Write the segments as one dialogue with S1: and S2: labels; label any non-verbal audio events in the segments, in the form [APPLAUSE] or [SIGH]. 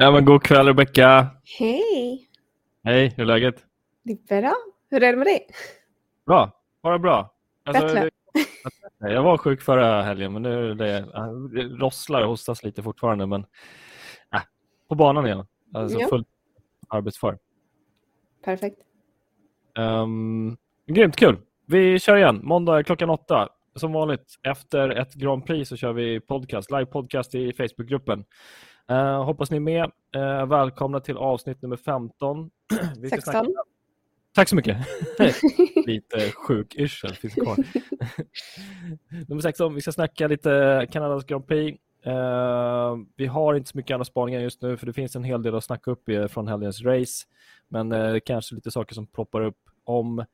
S1: Ja, men god kväll Rebecka.
S2: Hej!
S1: Hej, hur är läget?
S2: Det är bra. Hur är det med dig?
S1: Bra, bara bra. Alltså,
S2: Bättre. [LAUGHS]
S1: jag var sjuk förra helgen, men nu är det, det rosslar och hostas lite fortfarande. Men äh, på banan igen. Alltså
S2: Ja.
S1: fullt arbetsför.
S2: Perfekt.
S1: Um, grymt kul. Vi kör igen. Måndag klockan åtta. Som vanligt, efter ett Grand Prix så kör vi podcast, live podcast i Facebookgruppen. Uh, hoppas ni är med. Uh, välkomna till avsnitt nummer 15. [CLEARS THROAT] Vi ska
S2: 16.
S1: snacka- Tack så mycket. [LAUGHS] lite sjuk yrsel finns kvar. [LAUGHS] Nummer 16, vi ska snacka lite Kanadas Grand Prix. Eh, vi har inte så mycket andra spaningar just nu för det finns en hel del att snacka upp från helgens race. Men eh, kanske lite saker som ploppar upp om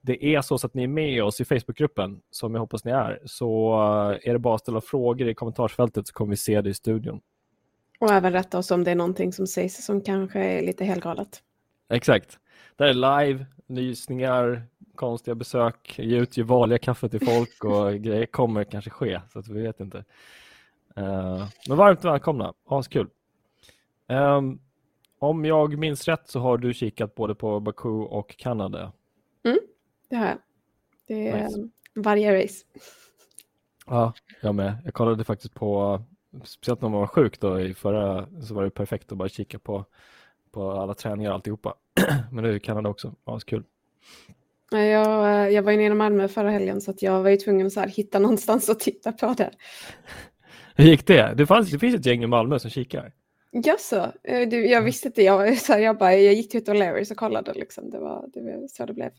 S1: det är så, så att ni är med oss i Facebookgruppen, som jag hoppas ni är, så är det bara att ställa frågor i kommentarsfältet så kommer vi se det i studion.
S2: Och även rätta oss om det är någonting som sägs som kanske är lite helgalet.
S1: Exakt. Det här är live, nysningar, konstiga besök, ge ut vanliga kaffe till folk och [LAUGHS] grejer kommer kanske ske, så att vi vet inte. Eh, men varmt välkomna, askul. Um, om jag minns rätt så har du kikat både på Baku och Kanada.
S2: Det har jag. Det är
S1: Nice.
S2: um, varje race.
S1: Ja, jag med. Jag kollade faktiskt på, speciellt när man var sjuk då i förra, så var det perfekt att bara kika på, på alla träningar och alltihopa. [CLEARS THROAT] Men det är Kanada också, askul.
S2: Ja, Jag, eh, jag var ju nere i Malmö förra helgen så att jag var ju tvungen att så här, hitta någonstans att titta på det. [LAUGHS]
S1: Hur gick det? Det, fanns, det finns ett gäng i Malmö som kikar.
S2: Jaså? Eh, du, jag visste inte. Jag, så här, jag, bara, jag gick till Larrys och kollade. Liksom. Det, var, det var så det blev.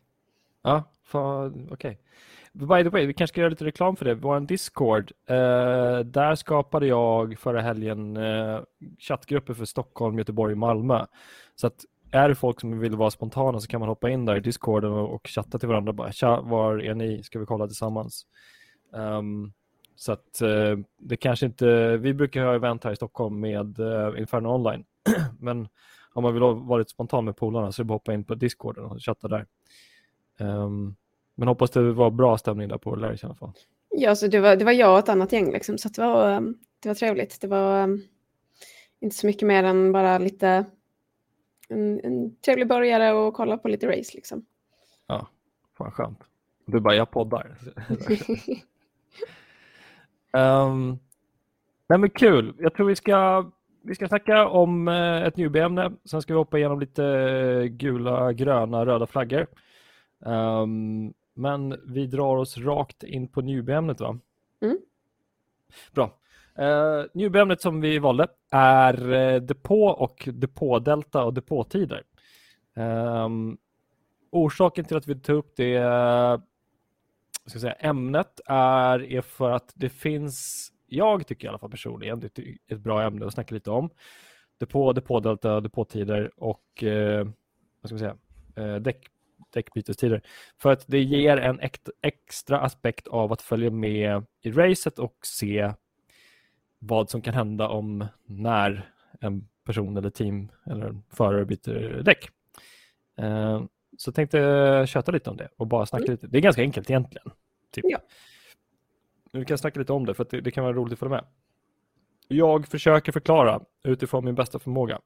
S1: Ja, okej. okej. By the way, vi kanske ska göra lite reklam för det. Vår Discord, eh, där skapade jag förra helgen eh, chattgrupper för Stockholm, Göteborg och Malmö. Så att är det folk som vill vara spontana så kan man hoppa in där i Discorden och, och chatta till varandra. Bara, Tja, var är ni? Ska vi kolla tillsammans? Um, så att eh, det kanske inte, vi brukar ha event här i Stockholm med eh, Inferno Online. [CLEARS THROAT] Men om man vill vara lite spontan med polarna så är det bara att hoppa in på Discorden och chatta där. Ehm, men hoppas det var bra stämning där på Larrys i alla fall.
S2: Ja, så det, var, det var jag och ett annat gäng. Liksom, så det, var, um, det var trevligt. Det var um, inte så mycket mer än bara lite en, en trevlig börjare och kolla på lite race. Liksom.
S1: Ja, fan skönt. Du bara, jag poddar. um, [LAUGHS] nej men kul. Jag tror vi ska, vi ska snacka om eh, ett newbie-ämne. Sen ska vi hoppa igenom lite eh, gula, gröna, röda flaggor. Ehm, men vi drar oss rakt in på newbie-ämnet va?
S2: Mm.
S1: Bra. Uh, newbie-ämnet som vi valde är uh, depå och depådelta och depåtider. Ehm, orsaken till att vi tar upp det eh, ska säga, ämnet är, är för att det finns, jag tycker i alla fall personligen, det är ett bra ämne att snacka lite om. Depå, depådelta, depåtider och eh, vad ska man säga, eh, däck, däckbytestider. För att det ger en ext, extra aspekt av att följa med i racet och se vad som kan hända om när en person eller team eller förare byter däck. Eh, så jag tänkte köta lite om det och bara snacka lite. Det är ganska enkelt egentligen. Typ.
S2: Ja.
S1: Vi kan snacka lite om det för det, det kan vara roligt att följa med. Jag försöker förklara utifrån min bästa förmåga.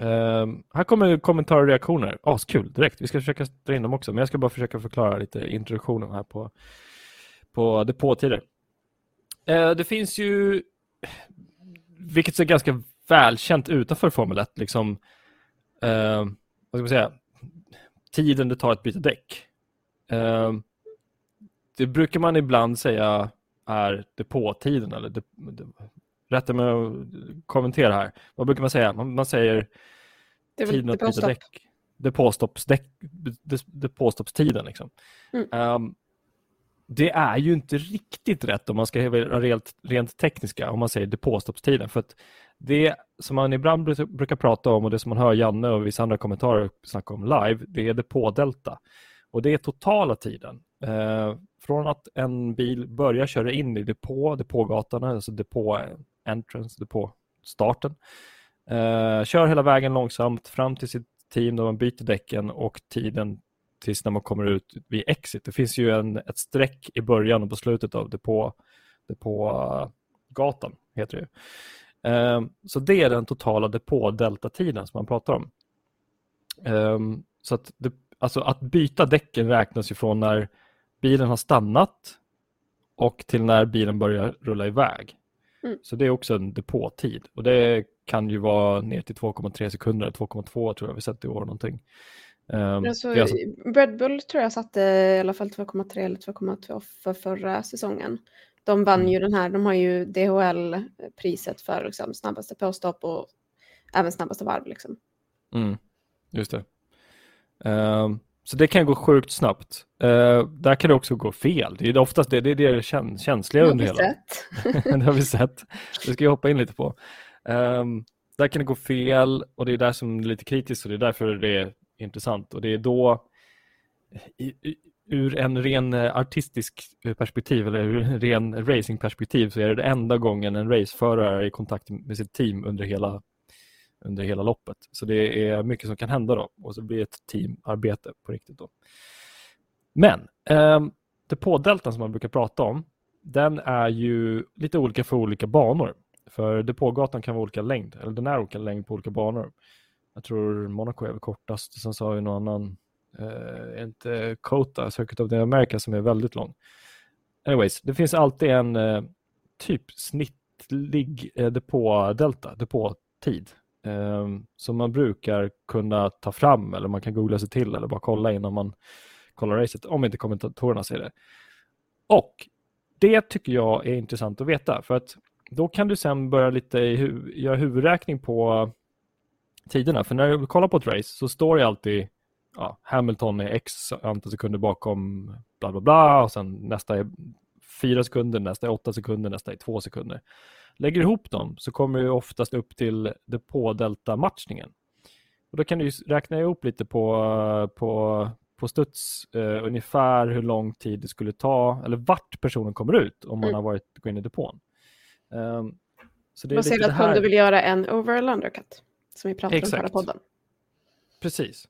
S1: Ehm, här kommer kommentarer och reaktioner. Askul direkt. Vi ska försöka dra in dem också, men jag ska bara försöka förklara lite introduktionen här på, på depåtider. Eh, det finns ju, vilket är ganska välkänt utanför Formel 1, liksom, eh, vad ska man säga, tiden det tar att byta däck. Eh, det brukar man ibland säga är depåtiden. Eller de, de, rätta mig att kommentera här. Vad brukar man säga? Man, man säger
S2: Det
S1: tiden att byta däck. Depåstoppstiden. Liksom.
S2: Mm.
S1: Ehm, det är ju inte riktigt rätt om man ska vara rent, rent tekniska om man säger depåstoppstiden. För att det som man ibland brukar prata om och det som man hör Janne och vissa andra kommentarer snacka om live, det är depådelta. Och det är totala tiden. Eh, från att en bil börjar köra in i depå, depågatan, alltså depå entrance, depåstarten. Eh, kör hela vägen långsamt fram till sitt team där man byter däcken och tiden tills när man kommer ut vid exit. Det finns ju en, ett streck i början och på slutet av depå, depågatan, eh, heter det Eh, så det är den totala depå-deltatiden som man pratar om. Eh, så att, det, alltså att byta däcken räknas ju från när bilen har stannat och till när bilen börjar rulla iväg. Mm. Så det är också en depåtid och det kan ju vara ner till 2,3 sekunder, 2,2 tror jag vi sett i år någonting.
S2: Um, alltså, alltså... Red Bull tror jag satte i alla fall 2,3 eller 2,2 för förra säsongen. De vann mm. ju den här, de har ju DHL-priset för liksom, snabbaste påstopp och även snabbaste varv. Liksom.
S1: Mm. Just det. Um, så det kan gå sjukt snabbt. Uh, där kan det också gå fel. Det är oftast det, det, är det käns känsliga under hela. [LAUGHS] det har vi sett. Det ska jag hoppa in lite på. Um, där kan det gå fel och det är där som är lite kritiskt och det är därför det är intressant. Och det är då i, i, ur en ren eh, artistisk perspektiv eller ur en ren racingperspektiv så är det, det enda gången en raceförare är i kontakt med sitt team under hela, under hela loppet. Så det är mycket som kan hända då och så blir det ett teamarbete på riktigt. Då. Men eh, depådeltan som man brukar prata om den är ju lite olika för olika banor. För depågatan kan vara olika längd, eller den är olika längd på olika banor. Jag tror Monaco är väl kortast, sen så har vi någon annan eh, inte Kota, Circuit of the America, som är väldigt lång. Anyways, det finns alltid en eh, typ snittlig eh, depådelta, depåtid, Ehm, som man brukar kunna ta fram eller man kan googla sig till eller bara kolla innan man kollar racet, om inte kommentatorerna säger det. Och det tycker jag är intressant att veta, för att då kan du sen börja lite hu göra huvudräkning på tiderna. För när du kollar på ett race så står det alltid ja, Hamilton är x antal sekunder bakom bla bla bla och sen nästa är fyra sekunder, nästa är åtta sekunder, nästa är två sekunder. Lägger ihop dem så kommer du oftast upp till depå-delta-matchningen. Och då kan du räkna ihop lite på, på, på studs uh, ungefär hur lång tid det skulle ta eller vart personen kommer ut om man mm. har varit gå in i depån. Um,
S2: så det är Baserat på om du vill göra en over eller undercut som vi pratade Exakt. om förra podden.
S1: Precis.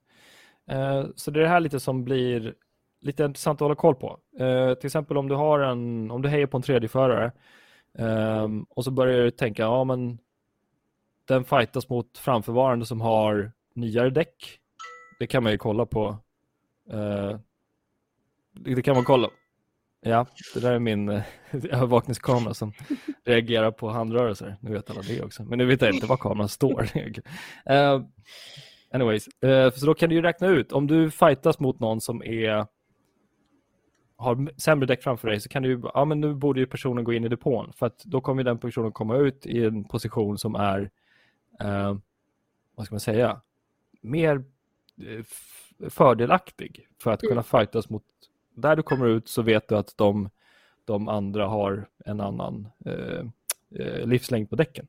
S1: Eh, så det är det här lite som blir lite intressant att hålla koll på. Eh, till exempel om du har en, om du hejar på en tredje förare ehm, och så börjar du tänka, ja men den fightas mot framförvarande som har nyare däck. Det kan man ju kolla på. Eh, det kan man kolla. Ja, det där är min [LAUGHS] övervakningskamera som [LAUGHS] reagerar på handrörelser. Nu vet alla det också, men nu vet jag inte var kameran står. [LAUGHS] Anyways, eh, så då kan du ju räkna ut om du fightas mot någon som är har sämre däck framför dig så kan du ja men nu borde ju personen gå in i depån för att då kommer den personen komma ut i en position som är, eh, vad ska man säga, mer eh, fördelaktig för att kunna mm. fightas mot, där du kommer ut så vet du att de, de andra har en annan eh, eh livslängd på däcken.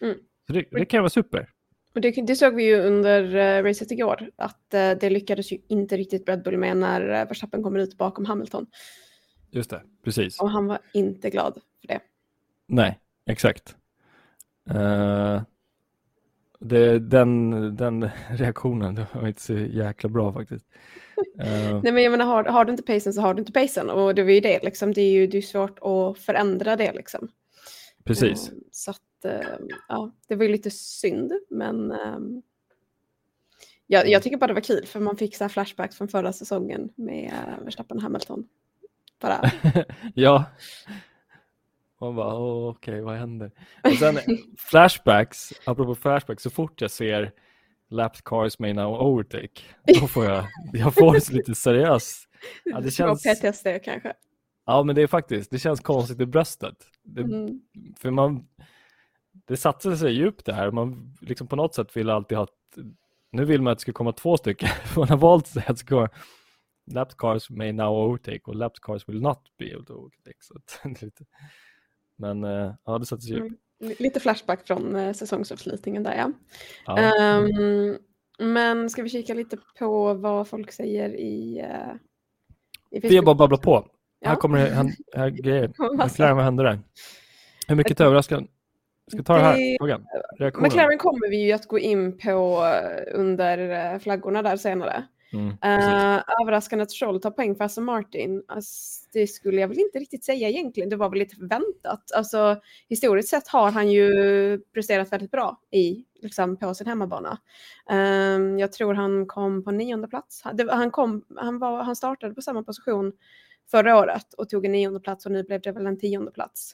S1: Mm. Så det, det kan vara super.
S2: Och det, det, såg vi ju under uh, racet igår, att uh, det lyckades ju inte riktigt Red Bull med när uh, Verstappen kommer ut bakom Hamilton.
S1: Just det, precis.
S2: Och han var inte glad för det.
S1: Nej, exakt. Uh, det, den, den [LAUGHS] reaktionen det var inte så jäkla bra faktiskt.
S2: Uh, [LAUGHS] Nej men jag menar, har, har, du inte pacen så har du inte pacen och det var ju det liksom. Det är ju det är svårt att förändra det liksom.
S1: Precis. Uh,
S2: så att eh, ja, det var ju lite synd, men eh, jag, jag, tycker bara det var kul för man fick så flashbacks från förra säsongen med uh, Verstappen Hamilton. Bara. [LAUGHS]
S1: ja. Man bara, okej, okay, vad händer? Och sen [LAUGHS] flashbacks, apropå flashbacks, så fort jag ser lapped cars may now overtake, då får jag, jag får lite seriöst.
S2: Ja, det känns... PTSD kanske.
S1: Ja, men det är faktiskt, det känns konstigt i bröstet. Det, mm. För man, det satsade sig djupt det här. Man liksom på något sätt vill alltid ha ett, nu vill man att det ska komma två stycken. [LAUGHS] man har valt att det ska lapped cars may now overtake och lapped cars will not be able to overtake. Så [LAUGHS] lite, men uh, ja, det satte sig djupt.
S2: Mm. Lite flashback från uh, säsongsavslutningen där ja. ja. Um, men ska vi kika lite på vad folk säger i, uh,
S1: i Det är bara att babbla på. Ja. Här kommer det här, här [LAUGHS] grejer. McLaren, vad händer där? Hur mycket överraskande Ska ta det, här frågan.
S2: McLaren kommer vi ju att gå in på eh, under eh, flaggorna där senare. Mm, uh, överraskande att Stroll tar poäng för Aston Martin. Alltså, det skulle jag väl inte riktigt säga egentligen. Det var väl lite förväntat. Alltså, historiskt sett har han ju presterat väldigt bra i, liksom, på sin hemmabana. Uh, jag tror han kom på nionde plats. Han, kom, han, var, han startade på samma position förra året och tog en nionde plats och nu blev det väl en tionde plats.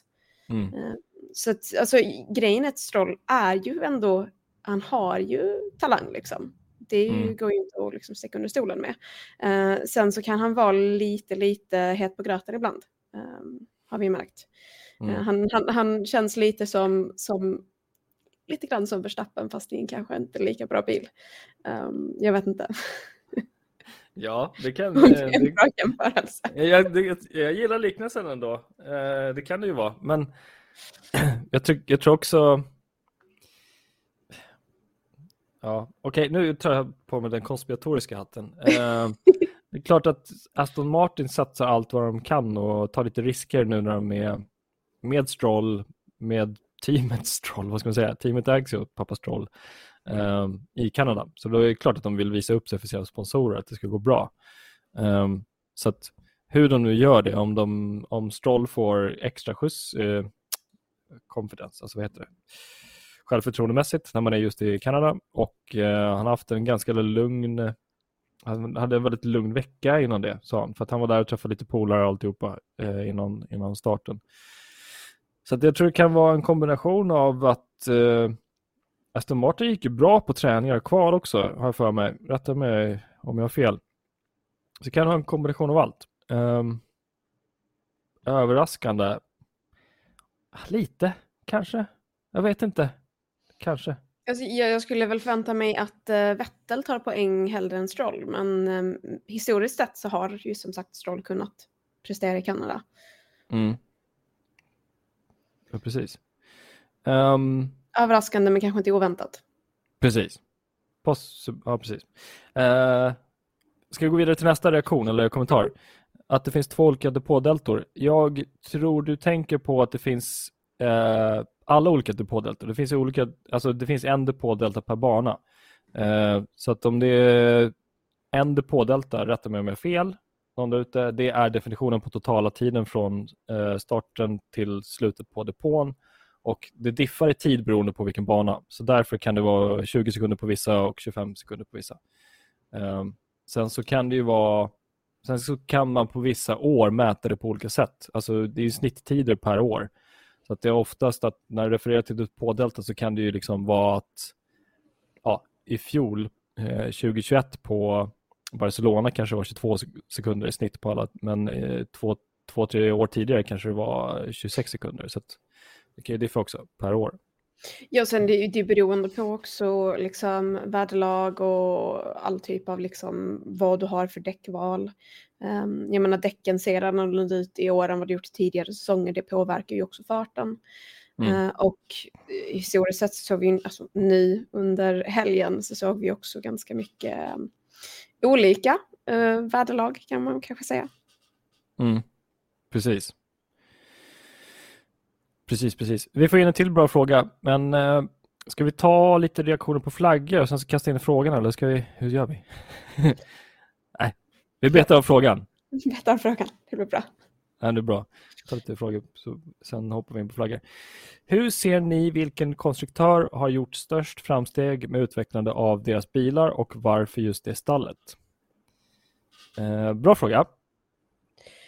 S2: Mm. Uh, så att, alltså, grejen är att Stroll är ju ändå, han har ju talang liksom. Det mm. går ju inte att liksom sticka under stolen med. Uh, sen så kan han vara lite, lite het på gröten ibland. Um, har vi märkt. Eh, mm. Uh, han, han, han, känns lite som, som lite grann som Verstappen fast i en kanske inte lika bra bil. Um, jag vet inte. [LAUGHS]
S1: Ja, det kan [LAUGHS]
S2: det är en bra jämförelse.
S1: Jag, det, jag gillar liknelsen ändå. Uh, det kan det ju vara. Men [CLEARS THROAT] jag, tyck, jag tror också Ja, okej, okay, nu tar jag på mig den konspiratoriska hatten. Eh, [LAUGHS] det är klart att Aston Martin satsar allt vad de kan och tar lite risker nu när de är med Stroll, med teamet [LAUGHS] Stroll, vad ska man säga, teamet ägs ju pappa Stroll eh, i Kanada. Så då är det klart att de vill visa upp sig för sina sponsorer, att det ska gå bra. Eh, så att hur de nu gör det, om, de, om Stroll får extra skjuts, eh, confidence, alltså vad heter det? självförtroendemässigt när man är just i Kanada och eh, han har haft en ganska lugn han hade en väldigt lugn vecka innan det, sa han, för att han var där och träffade lite polare och alltihopa eh, innan, innan starten. Så jag tror det kan vara en kombination av att eh, Aston Martin gick ju bra på träningar kvar också, har jag för mig. Rätta mig om jag har fel. Så det kan vara en kombination av allt. Eh, överraskande? Lite, kanske. Jag vet inte. Kanske.
S2: Alltså, jag skulle väl förvänta mig att uh, Vettel tar poäng hellre än Stroll, men um, historiskt sett så har ju som sagt Stroll kunnat prestera i Kanada.
S1: Mm. Ja, precis. Um...
S2: Överraskande men kanske inte oväntat.
S1: Precis. Poss ja, precis. Uh, ska vi gå vidare till nästa reaktion eller kommentar? Att det finns två olika depådeltor. Jag tror du tänker på att det finns eh, alla olika depådeltor. Det finns, olika, alltså det finns en depådelta per bana. Eh, så att om det är en depådelta, rätta mig om jag är fel, någon där ute, det är definitionen på totala tiden från eh, starten till slutet på depån. Och det diffar i tid beroende på vilken bana. Så därför kan det vara 20 sekunder på vissa och 25 sekunder på vissa. Eh, sen så kan det ju vara Sen så kan man på vissa år mäta det på olika sätt. Alltså det är snitttider per år. Så att det är oftast att när du refererar till depådelta så kan det ju liksom vara att ja, i fjol eh, 2021 på Barcelona kanske var 22 sekunder i snitt på alla, men eh, två, två, tre år tidigare kanske det var 26 sekunder. Så att, det kan ju diffa också per år.
S2: Ja, sen det, det är beroende på också liksom väderlag och all typ av liksom vad du har för däckval. Um, jag menar däcken ser annorlunda ut i år än vad det gjort tidigare säsonger. Det påverkar ju också farten. Mm. Uh, och historiskt sett så såg vi alltså, nu under helgen så såg vi också ganska mycket um, olika uh, väderlag kan man kanske säga.
S1: Mm. Precis. Precis, precis. Vi får in en till bra fråga, men uh, ska vi ta lite reaktioner på flaggor och sen så kasta in frågan eller ska vi, hur gör vi? [LAUGHS] Vi betar av frågan.
S2: Betar av frågan, det blir bra.
S1: Ja, det är bra. Ta lite frågor, så sen hoppar vi in på flaggor. Hur ser ni vilken konstruktör har gjort störst framsteg med utvecklande av deras bilar och varför just det stallet? Eh, bra fråga.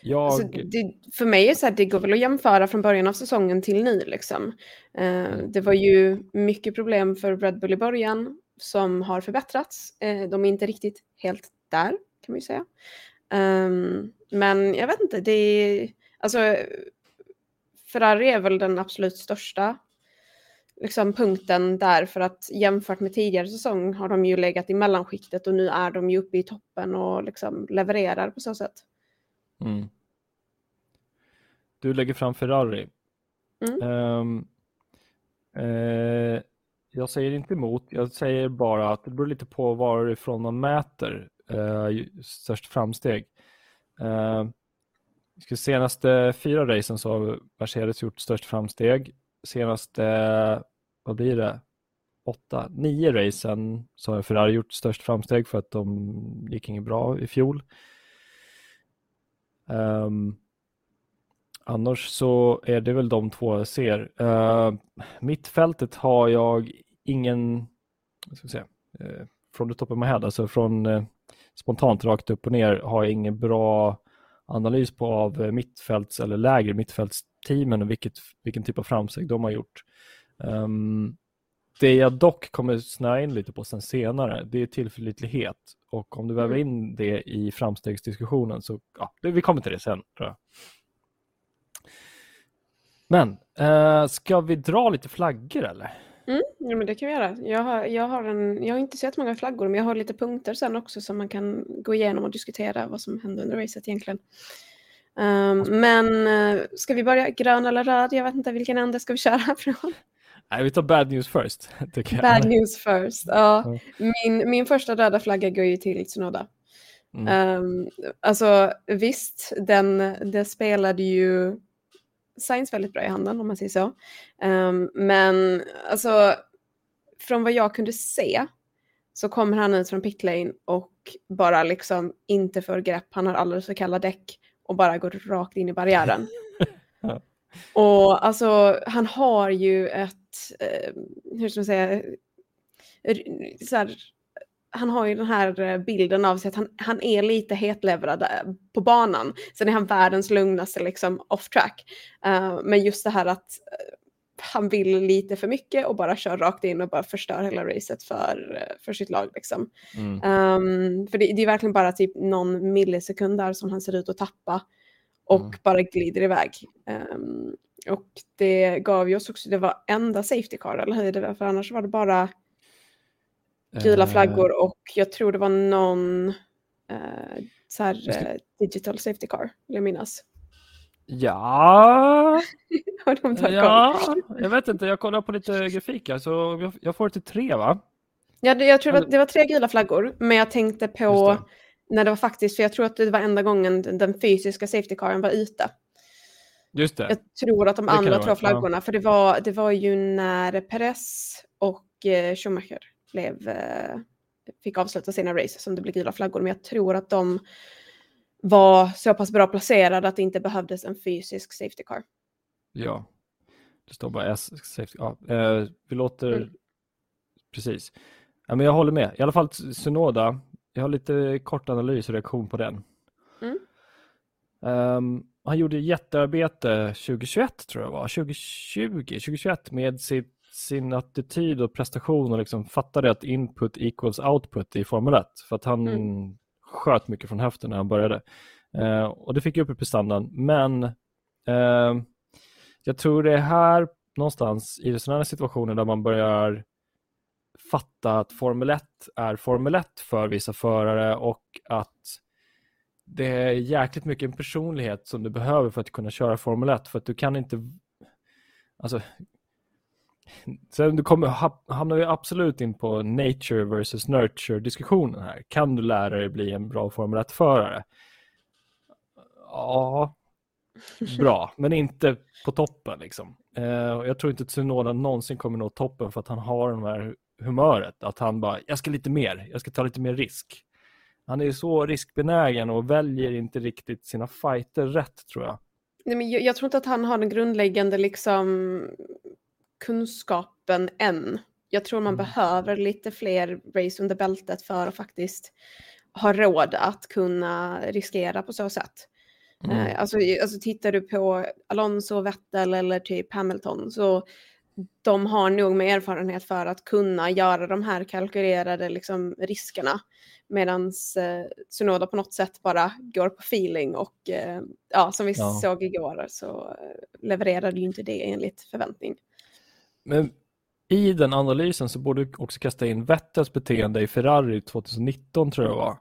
S2: Jag... Alltså, det, för mig är så här, det går väl att jämföra från början av säsongen till nu. Liksom. Eh, det var ju mycket problem för Red Bull i början som har förbättrats. Eh, de är inte riktigt helt där kan man ju säga. Um, men jag vet inte, det är, alltså Ferrari är väl den absolut största liksom, punkten där för att jämfört med tidigare säsong har de ju legat i mellanskiktet och nu är de ju uppe i toppen och liksom levererar på så sätt.
S1: Mm. Du lägger fram Ferrari. Mm. Um, uh, jag säger inte emot, jag säger bara att det beror lite på varifrån man mäter eh, störst framsteg. Eh, senaste fyra racen så har Mercedes gjort störst framsteg. Senaste, vad blir det, åtta, nio racen så har Ferrari gjort störst framsteg för att de gick inget bra i fjol. Um, annars så är det väl de två jag ser. Uh, mittfältet har jag ingen, vad ska jag säga, uh, från det toppen med my head, alltså från uh, spontant rakt upp och ner har jag ingen bra analys på av eh, mittfälts eller lägre mittfältsteamen och vilket, vilken typ av framsteg de har gjort. Um, det jag dock kommer snöa in lite på sen senare, det är tillförlitlighet. Och om du väver mm. in det i framstegsdiskussionen så, ja, vi kommer till det sen. Tror jag. Men, eh, ska vi dra lite flaggor eller?
S2: Mm, ja, men det kan vi göra. Jag har, jag, har en, jag har inte sett många flaggor, men jag har lite punkter sen också som man kan gå igenom och diskutera vad som hände under racet egentligen. Um, men uh, ska vi börja grön eller röd? Jag vet inte vilken ände ska vi köra [LAUGHS] från?
S1: Nej, vi tar bad news first. [LAUGHS]
S2: Bad news first, ja. Min, min första röda flagga går ju till Tsunoda. Mm. Um, alltså visst, den, den spelade ju Science väldigt bra i handen om man säger så. Um, men alltså från vad jag kunde se så kommer han ut från pitlane och bara liksom inte får grepp. Han har alldeles för kalla däck och bara går rakt in i barriären. [LAUGHS] Och alltså han har ju ett, eh, hur ska man säga, så här, han har ju den här eh, bilden av sig att han, han är lite hetlevrad eh, på banan. Sen är han världens lugnaste liksom off track. Uh, men just det här att han vill lite för mycket och bara kör rakt in och bara förstör hela racet för, för sitt lag. Liksom. Mm. Um, för det, det, är verkligen bara typ någon millisekund där som han ser ut att tappa och mm. bara glider iväg. Um, och det gav ju oss också, det var enda safety car, eller hur? Det för annars var det bara gula uh, flaggor och jag tror det var någon uh, så här, ska... uh, digital safety car, vill jag minnas.
S1: Ja, [LAUGHS] ja jag vet inte, jag kollar på lite [LAUGHS] grafik här så jag, jag får det till tre va?
S2: Ja, det, jag tror var, det var tre gula flaggor, men jag tänkte på när det var faktiskt, för jag tror att det var enda gången den fysiska safety caren var ute.
S1: Just det.
S2: Jag tror att de det andra två flaggorna, ja. för det var, det var ju när Perez och eh, Schumacher blev, eh, fick avsluta sina race som det blev gula flaggor, men jag tror att de var så pass bra placerade att det inte behövdes en fysisk safety car.
S1: Ja, det står bara S safety. Ja, eh, vi låter, mm. precis. Ja, men jag håller med, i alla fall Sunoda, jag har lite kort analys och reaktion på den. Mm. Um, han gjorde jättearbete 2021 tror jag var, 2020, 2021 med sitt, sin attityd och prestation och liksom fattade att input equals output i Formel 1 för att han mm. sköt mycket från höften när han började. Uh, och det fick upp i prestandan, men uh, jag tror det är här någonstans i sådana här situationer där man börjar fatta att Formel 1 är Formel 1 för vissa förare och att det är jäkligt mycket en personlighet som du behöver för att kunna köra Formel 1 för att du kan inte alltså Sen du kommer, hamnar vi absolut in på nature versus nurture diskussionen här. Kan du lära dig bli en bra Formel 1-förare? Ja, [LAUGHS] bra, men inte på toppen liksom. Eh, jag tror inte att Tsunoda någonsin kommer nå toppen för att han har den här humöret. Att han bara, jag ska lite mer, jag ska ta lite mer risk. Han är så riskbenägen och väljer inte riktigt sina fighter rätt tror jag.
S2: Nej, men jag, jag tror inte att han har den grundläggande liksom, kunskapen än. Jag tror man mm. behöver lite fler race under bältet för att faktiskt ha råd att kunna riskera på så sätt. Mm. Eh, alltså, alltså tittar du på Alonso, Vettel eller typ Hamilton så de har nog med erfarenhet för att kunna göra de här kalkylerade liksom, riskerna. Medan eh, Sunoda på något sätt bara går på feeling och eh, ja, som vi ja. såg igår så eh, levererade ju inte det enligt förväntning.
S1: Men i den analysen så borde du också kasta in Vettels beteende i Ferrari 2019 tror jag var.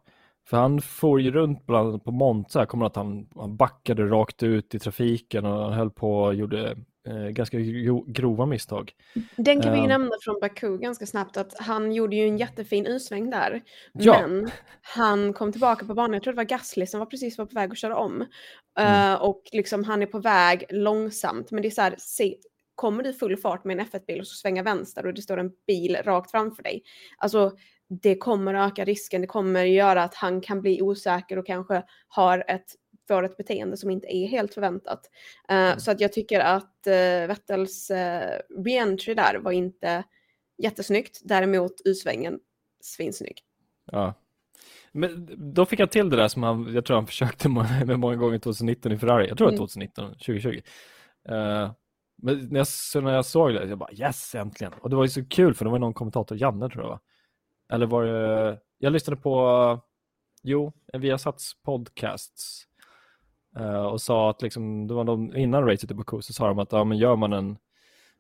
S1: För han får ju runt bland annat på Monza, kommer att han, han backade rakt ut i trafiken och höll på och gjorde eh, ganska grova misstag.
S2: Den kan vi ju uh, nämna från Baku ganska snabbt att han gjorde ju en jättefin U-sväng där. Ja. Men han kom tillbaka på banan, jag tror det var Gasly som var precis var på väg att köra om. Mm. Uh, och liksom han är på väg långsamt, men det är så här, se, kommer du full fart med en F1-bil och så svänga vänster och det står en bil rakt framför dig. Alltså det kommer öka risken, det kommer göra att han kan bli osäker och kanske har ett, får ett beteende som inte är helt förväntat. Uh. Så att jag tycker att uh, Vettels uh, reentry där var inte jättesnyggt, däremot U-svängen svinsnygg.
S1: Ja. Men då fick jag till det där som han, jag tror han [LAUGHS] försökte med många gånger 2019 i Ferrari. Jag tror det var 2019, mm. 2020. Uh, men när jag, så när jag såg det, jag bara yes, äntligen. Och det var ju så kul för det var någon kommentator, Janne tror jag va? Eller var det, jag lyssnade på, jo, en Viasats podcasts och sa att liksom, det var de, innan racet i Baku så sa de att ja, men gör man en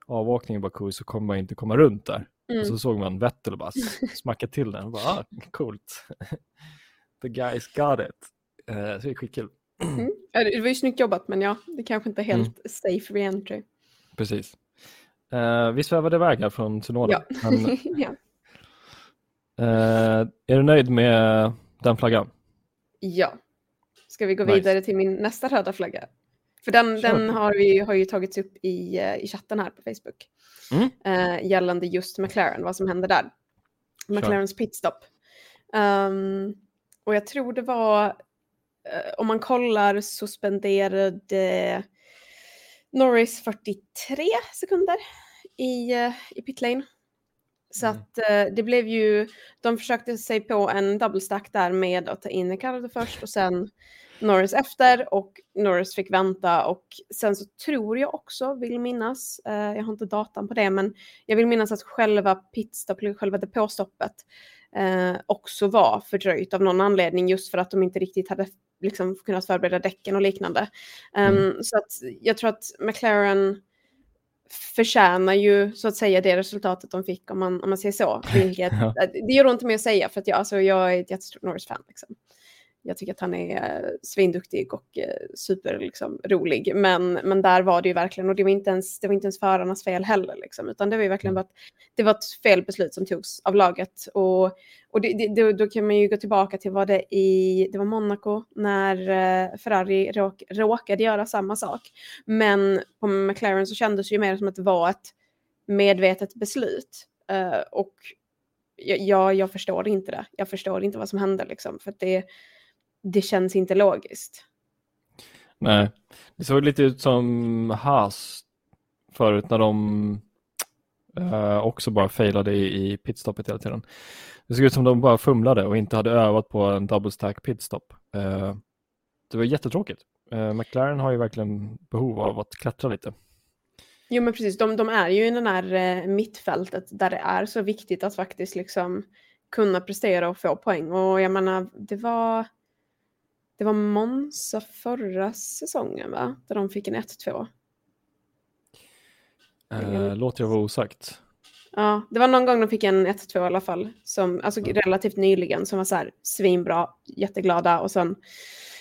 S1: avåkning i Baku så kommer man inte komma runt där. Mm. Och så såg man Vettel och bara [LAUGHS] smacka till den. Och bara, ah, coolt. [LAUGHS] The guys got it. Uh, så det är skitkul.
S2: Mm. [CLEARS THROAT] Det var ju snyggt jobbat men ja, det kanske inte är helt mm. safe reentry.
S1: Precis. Uh, vi svävade iväg här från Sonoda. Ja. Men, [LAUGHS] ja. Uh, är du nöjd med den flaggan?
S2: Ja. Ska vi gå nice. vidare till min nästa röda flagga? För den, den har, vi, har ju tagits upp i, eh, i chatten här på Facebook. Mm. Uh, gällande just McLaren, vad som hände där. McLarens sure. pitstop. Um, och jag tror det var, uh, om man kollar så spenderade Norris 43 sekunder i, uh, i pitlane. Så mm. att uh, det blev ju, de försökte sig på en double stack där med att ta in Ricardo först och sen Norris efter och Norris fick vänta och sen så tror jag också, vill minnas, uh, jag har inte datan på det, men jag vill minnas att själva pitstop, själva depåstoppet uh, också var fördröjt av någon anledning just för att de inte riktigt hade liksom kunnat förbereda däcken och liknande. Um, mm. Så att jag tror att McLaren förtjänar ju så att säga det resultatet de fick om man, om man säger så. [LAUGHS] Vilket, ja. Det gör ont med att säga för att jag, alltså, jag är ett jättestort Norris-fan. Liksom. Jag tycker att han är eh, svinduktig och eh, super liksom, rolig. Men, men där var det ju verkligen, och det var inte ens, det var inte ens förarnas fel heller, liksom, utan det var ju verkligen mm. bara att det var ett fel beslut som togs av laget. Och, och det, det, då kan man ju gå tillbaka till vad det i, det var Monaco när eh, Ferrari råk, råkade göra samma sak. Men på McLaren så kändes det ju mer som att det var ett medvetet beslut. Uh, och jag, jag förstår inte det. Jag förstår inte vad som hände liksom. För det, det känns inte logiskt.
S1: Nej, det såg lite ut som Haas förut när de uh, också bara failade i, i pitstoppet hela tiden. Det såg ut som de bara fumlade och inte hade övat på en double stack pitstop. Uh, det var jättetråkigt. Uh, McLaren har ju verkligen behov av att klättra lite.
S2: Jo men precis, de, de är ju i den här mittfältet där det är så viktigt att faktiskt liksom kunna prestera och få poäng. Och jag menar, det var det var Monza förra säsongen va? Där de fick en 1-2.
S1: Eh, låter jag vara osagt.
S2: Ja, det var någon gång de fick en 1-2 i alla fall. Som, alltså mm. relativt nyligen som var så här svinbra, jätteglada och sen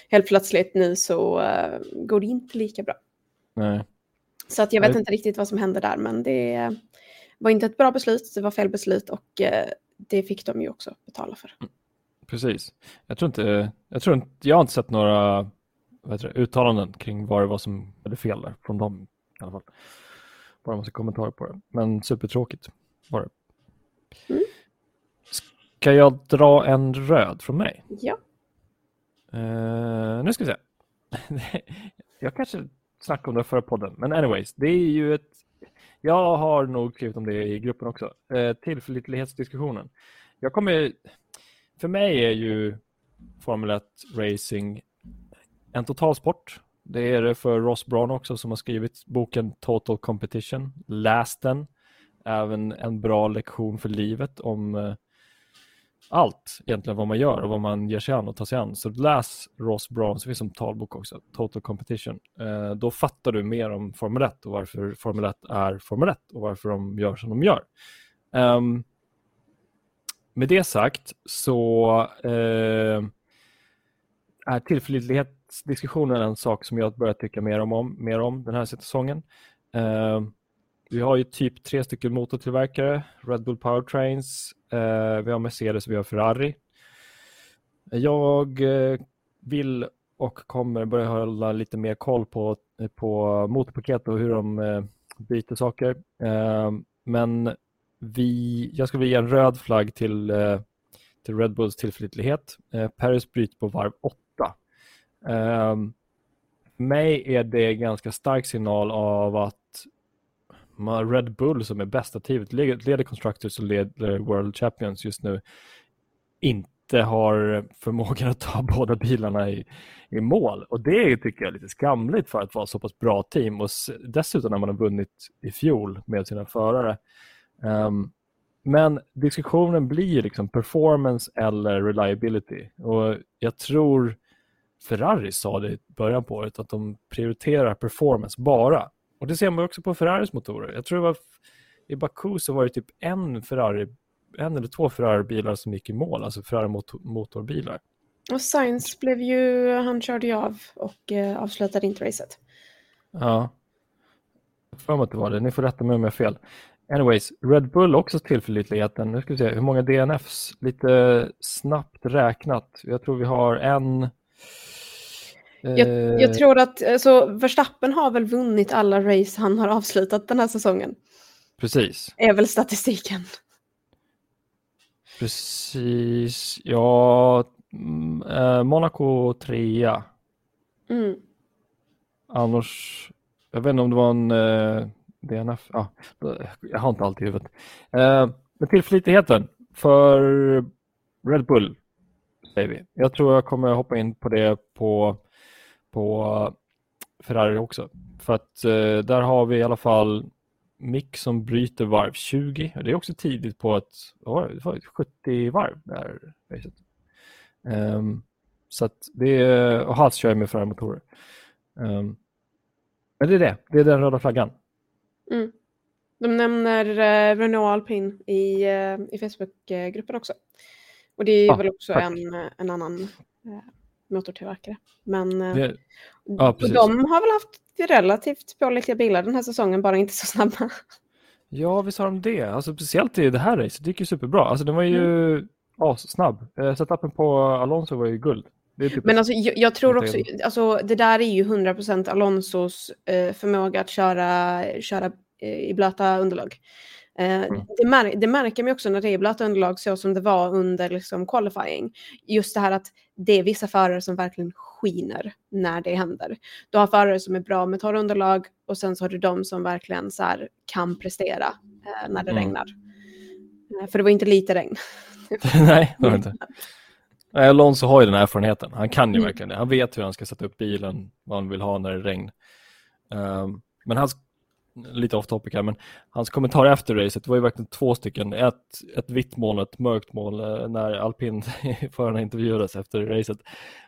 S2: helt plötsligt nu så uh, går det inte lika bra.
S1: Nej.
S2: Så att jag vet Nej. inte riktigt vad som hände där men det var inte ett bra beslut, det var fel beslut och uh, det fick de ju också betala för. Mm.
S1: Precis. Jag tror inte, jag tror inte, jag har inte sett några det, uttalanden kring vad det var som blev fel där från dem i alla fall. Bara massa kommentarer på det. Men supertråkigt var det. Mm. Ska jag dra en röd från mig?
S2: Ja.
S1: Uh, nu ska vi se. [LAUGHS] jag kanske snackade om det förra podden, men anyways, det är ju ett jag har nog skrivit om det i gruppen också. Uh, tillförlitlighetsdiskussionen. Jag kommer för mig är ju Formel 1 racing en totalsport. Det är det för Ross Brown också som har skrivit boken Total Competition. Läs den. Även en bra lektion för livet om eh, allt egentligen vad man gör och vad man ger sig an och tar sig an. Så läs Ross Brown, så finns en talbok också, Total Competition. Eh, då fattar du mer om Formel 1 och varför Formel 1 är Formel 1 och varför de gör som de gör. Um, med det sagt så eh, är tillförlitlighetsdiskussionen en sak som jag börjar tycka mer om, mer om den här säsongen. Eh, vi har ju typ tre stycken motortillverkare, Red Bull Powertrains, eh, vi har Mercedes och vi har Ferrari. Jag eh, vill och kommer börja hålla lite mer koll på, på motorpaket och hur de eh, byter saker. Eh, men vi, jag skulle vilja ge en röd flagg till, eh, till Red Bulls tillförlitlighet. Eh, Paris bryter på varv 8. För ehm, mig är det en ganska stark signal av att Red Bull som är bästa teamet, leder Constructors och leder World Champions just nu, inte har förmågan att ta [LAUGHS] båda bilarna i, i mål. Och det tycker jag är lite skamligt för att vara så pass bra team och dessutom när man har vunnit i fjol med sina förare. Um, men diskussionen blir liksom performance eller reliability och jag tror Ferrari sa det i början på året att de prioriterar performance bara. Och det ser man också på Ferraris motorer. Jag tror det var i Baku så var det typ en Ferrari, en eller två Ferrari-bilar som gick i mål, alltså Ferrari-motorbilar.
S2: Och Sainz blev ju, han körde ju av och eh, avslutade inte racet.
S1: Ja. För mig att det var det, ni får rätta mig om jag har fel. Anyways, Red Bull också tillförlitligheten. Nu ska vi se, hur många DNFs? Lite snabbt räknat. Jag tror vi har en
S2: jag, jag, eh, tror att alltså, Verstappen har väl vunnit alla race han har avslutat den här säsongen.
S1: Precis.
S2: Är väl statistiken.
S1: Precis, ja. Mm, eh, Monaco trea.
S2: Mm.
S1: Annars, jag vet inte om det var en eh, DNF. Ja, jag har inte allt i huvudet. Eh, men tillförlitligheten för Red Bull säger vi. Jag tror jag kommer hoppa in på det på på Ferrari också. För att eh, där har vi i alla fall Mick som bryter varv 20. Det är också tidigt på ett, det var 70 varv där racet. Um, så att det är, och Hals kör med Ferrari-motorer. Um, ehm, men det är det, det är den röda flaggan.
S2: Mm. De nämner eh, Renault Alpin i, eh, i Facebookgruppen också. Och det är ah, väl också en, en annan eh, motortillverkare. Men eh, det, ja, de har väl haft relativt pålitliga bilar den här säsongen, bara inte så snabba.
S1: Ja, visst har de det. Alltså, speciellt i det här racet, det gick ju superbra. Alltså, den var ju mm. snabb. Eh, setupen på Alonso var ju guld.
S2: Typ Men alltså, jag, jag tror också, alltså, det där är ju 100% Alonsos eh, förmåga att köra, köra eh, i blöta underlag. Eh, mm. Det, mär det, märker man också när det är blöta underlag så som det var under liksom, qualifying. Just det här att det är vissa förare som verkligen skiner när det händer. Du har förare som är bra med torra underlag och sen så har du de som verkligen så här, kan prestera eh, när det mm. regnar. Eh, för det var inte lite regn. [LAUGHS] [LAUGHS]
S1: Nej, det var inte. Alonso har ju den här erfarenheten. Han kan ju mm. verkligen det. Han vet hur han ska sätta upp bilen, vad han vill ha när det är regn. Um, men hans lite off topic här, men hans kommentar efter racet var ju verkligen två stycken. Ett, ett vitt moln och ett mörkt moln eh, när alpinförarna [LAUGHS] intervjuades efter racet.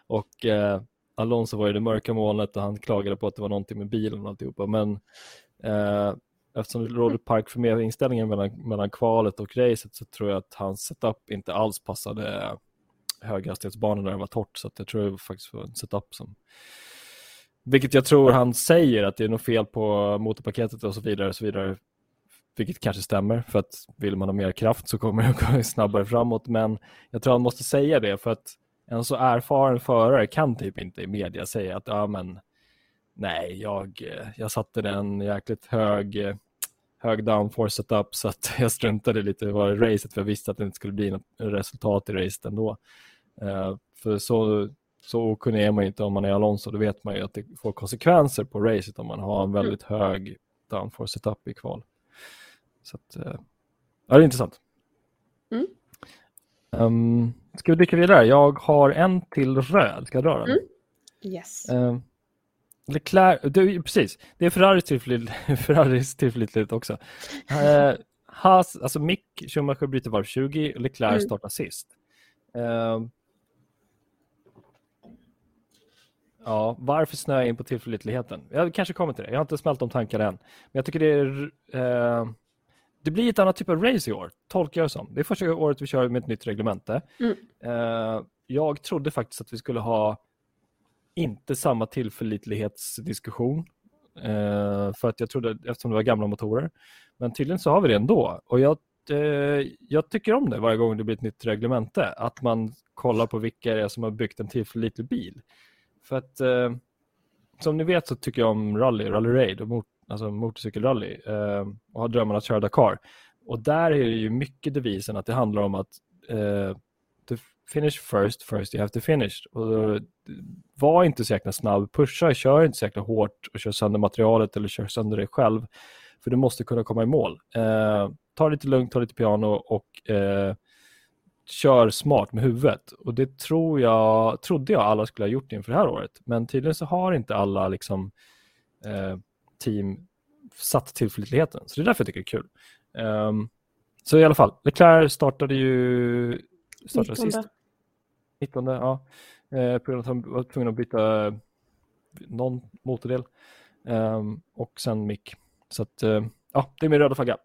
S1: Och eh, Alonso var ju det mörka molnet och han klagade på att det var någonting med bilen och alltihopa. Men eh, eftersom det rådde park för inställningen mellan, mellan kvalet och racet så tror jag att hans setup inte alls passade höghastighetsbanor där det var torrt. Så att jag tror det var faktiskt var en setup som vilket jag tror han säger att det är något fel på motorpaketet och så vidare. Och så vidare. Vilket kanske stämmer för att vill man ha mer kraft så kommer det [LAUGHS] gå snabbare framåt. Men jag tror han måste säga det för att en så erfaren förare kan typ inte i media säga att ja men nej, jag, jag satte den jäkligt hög, eh, hög downforce setup så att [LAUGHS] jag struntade lite i vad racet för jag visste att det inte skulle bli något resultat i racet ändå. Uh, för så så okunnig är man inte om man är Alonso. Då vet man ju att det får konsekvenser på racet om man har en väldigt mm. hög downforce setup i kval. Så att, eh, ja, det är intressant.
S2: Mm.
S1: Um, ska vi dyka vidare? Jag har en till röd. Ska jag dra den?
S2: Mm. Yes.
S1: Um, Leclerc, det, precis, det är Ferraris, tillförlit, [LAUGHS] Ferraris tillförlitlighet också. Uh, Haas, alltså Mick Schumacher bryter varv 20 och Leclerc mm. startar sist. Uh, Ja, varför snöa in på tillförlitligheten? Jag kanske kommer till det. Jag har inte smält de tankarna än. Men jag tycker det är... Eh, det blir ett annat typ av race i år, tolkar jag som. Det är första året vi kör med ett nytt reglemente.
S2: Mm.
S1: Eh, jag trodde faktiskt att vi skulle ha inte samma tillförlitlighetsdiskussion. Eh, för att jag trodde, eftersom det var gamla motorer. Men tydligen så har vi det ändå. Och jag, eh, jag tycker om det varje gång det blir ett nytt reglemente. Att man kollar på vilka det är som har byggt en tillförlitlig bil. För att eh, som ni vet så tycker jag om rally, rally raid och alltså motorcykelrally eh, och har drömmen att köra Dakar. Och där är det ju mycket devisen att det handlar om att eh, to finish first, first you have to finish. Och var inte så jäkla snabb, pusha, kör inte så jäkla hårt och kör sönder materialet eller kör sönder dig själv. För du måste kunna komma i mål. Eh, ta det lite lugnt, ta lite piano och eh, kör smart med huvudet. Och det tror jag, trodde jag alla skulle ha gjort inför det här året. Men tydligen så har inte alla liksom, eh, team satt tillförlitligheten. Så det är därför jag tycker det är kul. Um, så i alla fall, Leclerc startade ju startade 19. sist. 19, ja. Eh, på grund av att han var tvungen att byta någon motordel. Um, och sen mick. Så att, uh, ja, det är min röda flagga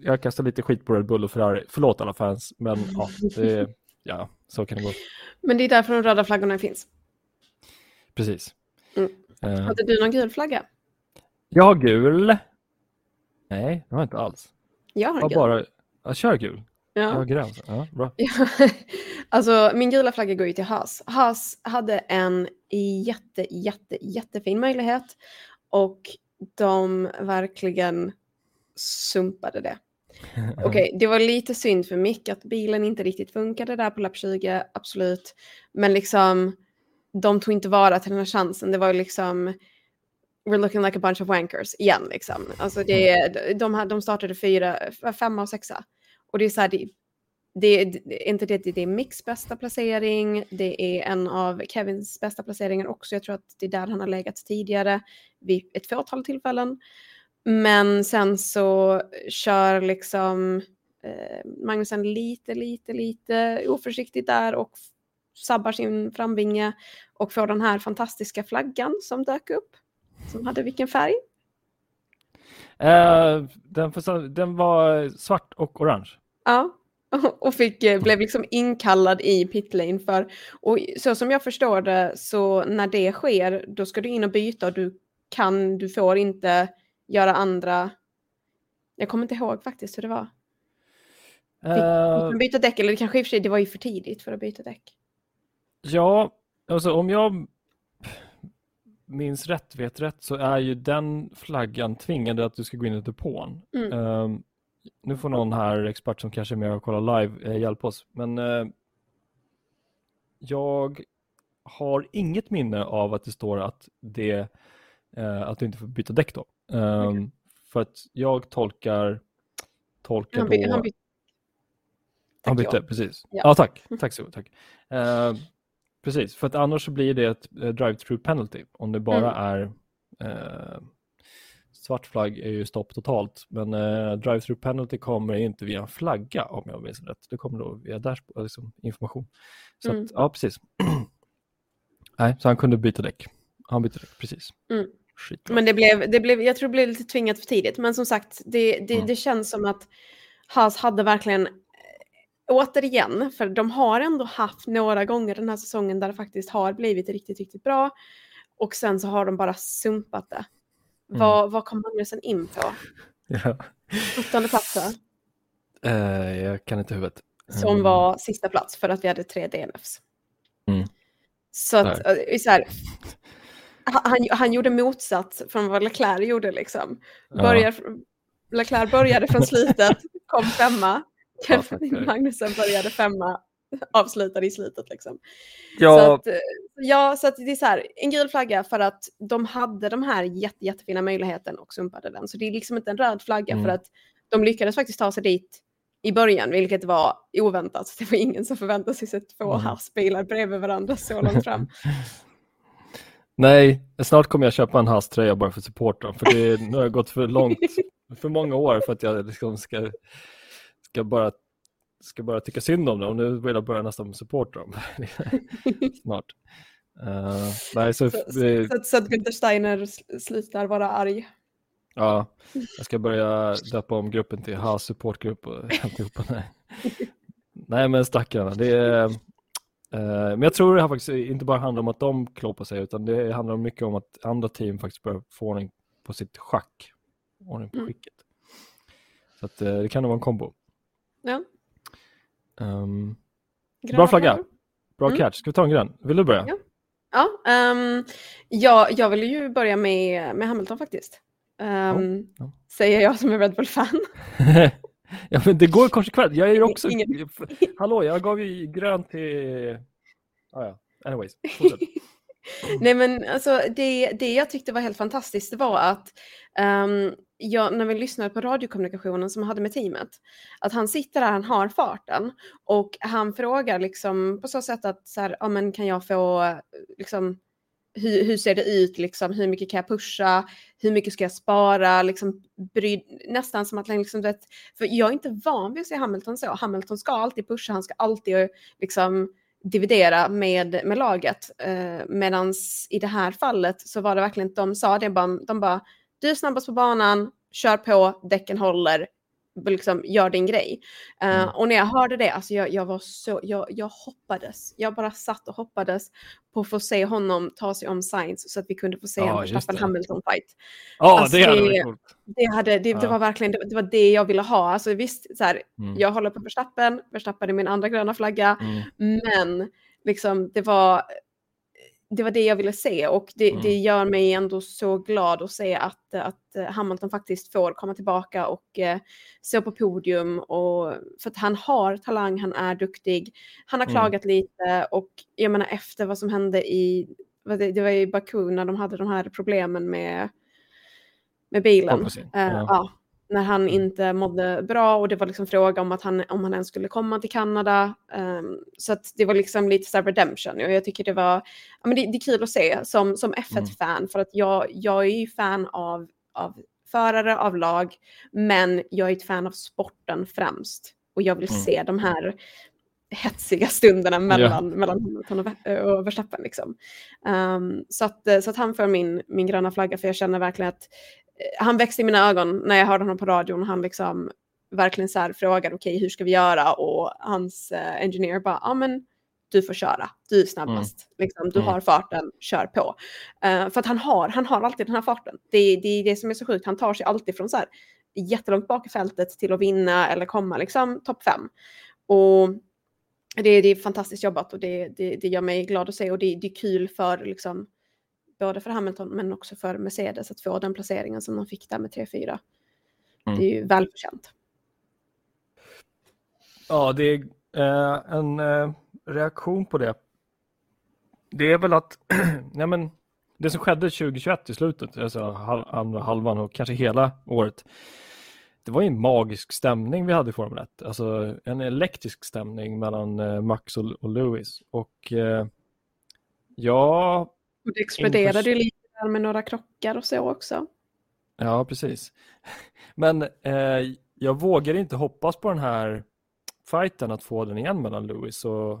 S1: jag kastar lite skit på Red Bull och Ferrari. Förlåt alla fans, men ja, det, [LAUGHS] ja så kan det gå.
S2: Men det är därför de röda flaggorna finns.
S1: Precis.
S2: Mm. Uh, Hade du någon gul flagga?
S1: Jag har gul. Nej, det har jag inte alls.
S2: Jag har
S1: jag
S2: gul.
S1: Bara, jag kör gul.
S2: Ja.
S1: Grön. Ja, bra. [LAUGHS]
S2: alltså min gula flagga går ju till Haas. Haas hade en jätte, jätte, jättefin möjlighet och de verkligen sumpade det. [LAUGHS] Okej, okay, det var lite synd för Mick att bilen inte riktigt funkade där på lapp 20, absolut. Men liksom, de tog inte vara till den här chansen. Det var liksom, we're looking like a bunch of wankers igen liksom. Alltså det, mm. de, de startade fyra, femma och sexa. Och det är så här, det, det, det, inte det, det är Micks bästa placering, det är en av Kevins bästa placeringar också. Jag tror att det är där han har legat tidigare vid ett fåtal tillfällen. Men sen så kör liksom eh, Magnusen lite, lite, lite oförsiktigt där och sabbar sin framvinge och får den här fantastiska flaggan som dök upp. Som hade vilken färg?
S1: Eh, den, den var svart och orange.
S2: Ja, [LAUGHS] och fick, eh, blev liksom inkallad i pitlane för, och så som jag förstår det så när det sker då ska du in och byta och du kan, du får inte göra andra... Jag kommer inte ihåg faktiskt hur det var. Fick, uh, byta däck, eller det kanske i och för sig det var ju för tidigt för att byta däck.
S1: Ja, alltså om jag minns rätt, vet rätt, så är ju den flaggan tvingande att du ska gå in i depån. Mm. Uh, nu får någon här, expert som kanske är med och kollar live, eh, hjälpa oss. Men uh, jag har inget minne av att det står att, det, uh, att du inte får byta däck då. Um, okay. För att jag tolkar, tolkar
S2: han, by, då... Han, by,
S1: han bytte, precis. Ja, ja tack. Tack så tack. Uh, precis, för att annars så blir det ett uh, drive-through penalty om det bara mm. är uh, svart flagg är ju stopp totalt, men uh, drive-through penalty kommer inte via en flagga om jag minns rätt. Det kommer då via dashboard, liksom information. Så mm. att, ja, precis. [CLEARS THROAT] Nej, så han kunde byta däck. Han bytte däck, precis.
S2: Mm. Men det blev, det blev, jag tror det blev lite tvingat för tidigt. Men som sagt, det, det, mm. det känns som att Haas hade verkligen, eh, återigen, för de har ändå haft några gånger den här säsongen där det faktiskt har blivit riktigt, riktigt bra. Och sen så har de bara sumpat det. Mm. Vad, vad kom Magnusen in på? [LAUGHS]
S1: Ja.
S2: 17 plats
S1: uh, Jag kan inte huvudet.
S2: Som mm. var sista plats för att vi hade tre DNFs. Mm. Så att, eh, så här, han, han gjorde motsatt från vad Leclerc gjorde. Liksom. Börjar, ja. Leclerc började från [LAUGHS] slutet, kom femma. Kevin Magnussen började femma, [LAUGHS] avslutade i slutet. Liksom. Ja. Så, att, ja, så att det är så här, en gul flagga för att de hade de här jätte, jättefina möjligheten och sumpade den. Så det är liksom inte en röd flagga mm. för att de lyckades faktiskt ta sig dit i början, vilket var oväntat. Det var ingen som förväntade sig att två mm. bilar bredvid varandra så långt fram. [LAUGHS]
S1: Nej, snart kommer jag köpa en hasströja bara för att supporta För det, nu har jag gått för långt, [LAUGHS] för många år för att jag liksom ska, ska, bara, ska bara tycka synd om dem. Nu vill jag börja nästan supporta dem. [LAUGHS] snart. Uh, nej, så,
S2: så, så, så, att Günther Steiner slutar vara arg.
S1: Ja, jag ska börja döpa om gruppen till Haas supportgrupp och [LAUGHS] alltihopa. Nej. nej men stackarna, det är Eh, men jag tror det här faktiskt inte bara handlar om att de klår på sig utan det handlar mycket om att andra team faktiskt börjar få ordning på sitt schack. Ordning på mm. skicket. Så att, eh, det kan nog vara en kombo.
S2: Ja.
S1: Um, bra flagga. Bra mm. catch. Ska vi ta en grön? Vill du börja?
S2: Ja, ja, um, ja jag vill ju börja med, med Hamilton faktiskt. Um,
S1: Ja, ja.
S2: Säger jag som är Red Bull-fan. [LAUGHS]
S1: ja, men det går konsekvent. Jag är också...
S2: Ingen- [LAUGHS]
S1: Hallå, jag gav ju grönt till... Ah, ja. Anyways, fortsätt. [LAUGHS]
S2: Nej men alltså det, det jag tyckte var helt fantastiskt var att ehm, jag, när vi lyssnade på radiokommunikationen som jag hade med teamet, att han sitter där, han har farten och han frågar liksom på så sätt att så här, ja men kan jag få liksom hur, hur ser det ut, liksom, hur mycket kan jag pusha, hur mycket ska jag spara, liksom, bry, nästan som att liksom, du vet, för jag är inte van vid att se Hamilton så. Hamilton ska alltid pusha, han ska alltid liksom dividera med, med laget. Eh, Medan i det här fallet så var det verkligen, de sa det bara, de bara, du är snabbast på banan, kör på, däcken håller, liksom, gör din grej.
S1: Mm.
S2: Och när jag hörde det, alltså jag, jag var så, jag, jag hoppades, jag bara satt och hoppades på att få se honom ta sig om Sainz så att vi kunde få se
S1: Ja,
S2: en
S1: det.
S2: Hamilton-fight.
S1: Ja,
S2: Alltså,
S1: det hade
S2: det-
S1: varit coolt.
S2: Det, hade, det, det
S1: Ja.
S2: var verkligen det, det var det jag ville ha. Alltså visst, så här,
S1: Mm.
S2: jag håller på Verstappen, Verstappen är min andra gröna flagga,
S1: Mm.
S2: men liksom det var det var det jag ville se och det,
S1: Mm.
S2: det gör mig ändå så glad att se att, att Hamilton faktiskt får komma tillbaka och eh, stå på podium. Och, för att han har talang, han är duktig. Han har
S1: Mm.
S2: klagat lite och jag menar efter vad som hände i, det, var i Baku när de hade de här problemen med, med bilen. Eh,
S1: ja.
S2: ja, när han
S1: Mm.
S2: inte mådde bra och det var liksom fråga om att han, om han ens skulle komma till Kanada. Ehm, så att det var liksom lite så här redemption och jag tycker det var, ja men det, det är kul att se som, som F1-fan för att jag, jag är ju fan av, av förare, av lag, men jag är ett fan av sporten främst. Och jag vill
S1: Mm.
S2: se de här hetsiga stunderna mellan, mellan Hamilton och, och Verstappen. Liksom. Ehm, så, att, så att han får min, min gröna flagga för jag känner verkligen att han växte i mina ögon när jag hörde honom på radion. Han liksom verkligen så här frågade okej hur ska vi göra och hans uh, engineer bara ja men du får köra, du är snabbast, liksom, du
S1: Mm.
S2: har farten, kör på. Eh, för att han har, han har alltid den här farten. Det, det är det som är så sjukt, han tar sig alltid från så här jättelångt bak i fältet till att vinna eller komma liksom topp fem. Och det, det är fantastiskt jobbat och det, det, det gör mig glad att se och det, det är kul för liksom både för Hamilton men också för Mercedes att få den placeringen som de fick där med 3-4.
S1: Mm.
S2: Det är ju välförtjänt.
S1: Ja, det är eh, en eh, reaktion på det. Det är väl att, [CLEARS THROAT] nej men, det som skedde 2021 i slutet, alltså hal- andra halvan och kanske hela året, det var ju en magisk stämning vi hade i Formel 1. Alltså en elektrisk stämning mellan eh, Max och, och Lewis. Och eh, ja,
S2: och det exploderade ju lite där med några krockar och så också.
S1: Ja, precis. [LAUGHS] Men eh, jag vågar inte hoppas på den här fighten att få den igen mellan Lewis och,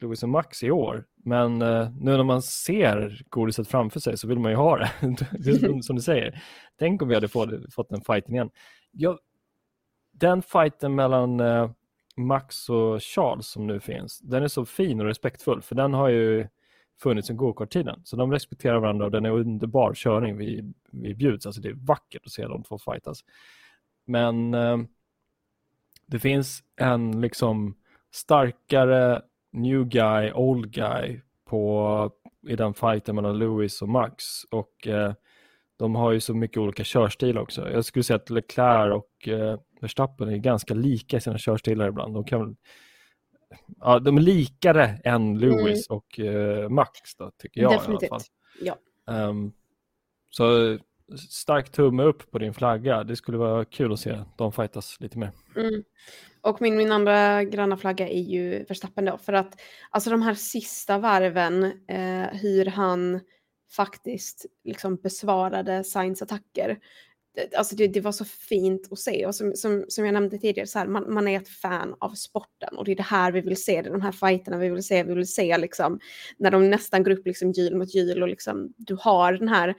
S1: Lewis och Max i år. Men eh, nu när man ser godiset framför sig så vill man ju ha det. [LAUGHS] det som, som du säger. Tänk om vi hade fått, fått den fighten igen. Jag, den fighten mellan eh, Max och Charles som nu finns, den är så fin och respektfull för den har ju funnits en go-kart-tiden. Så de respekterar varandra och den är underbar körning vi, vi bjuds. Alltså det är vackert att se de två fightas. Men eh, det finns en liksom starkare new guy, old guy på, i den fighten mellan Lewis och Max. Och eh, de har ju så mycket olika körstilar också. Jag skulle säga att Leclerc och eh, Verstappen är ganska lika i sina körstilar ibland. De, kan, väl- ja, de är likare än Lewis och eh, Max då, tycker jag i
S2: Definitivt.
S1: alla fall.
S2: Ja.
S1: Ehm, så stark tumme upp på din flagga. Det skulle vara kul att se dem fightas lite mer.
S2: Mm. Och min, min andra gröna flagga är ju Verstappen då. För att alltså de här sista varven, eh, hur han faktiskt liksom besvarade Sainz attacker. Det, alltså det, det var så fint att se. Och som, som, som jag nämnde tidigare, så här, man, man är ett fan av sporten. Och det är det här vi vill se, det är de här fighterna vi vill se. Vi vill se liksom, när de nästan går upp liksom hjul mot hjul och liksom, du har den här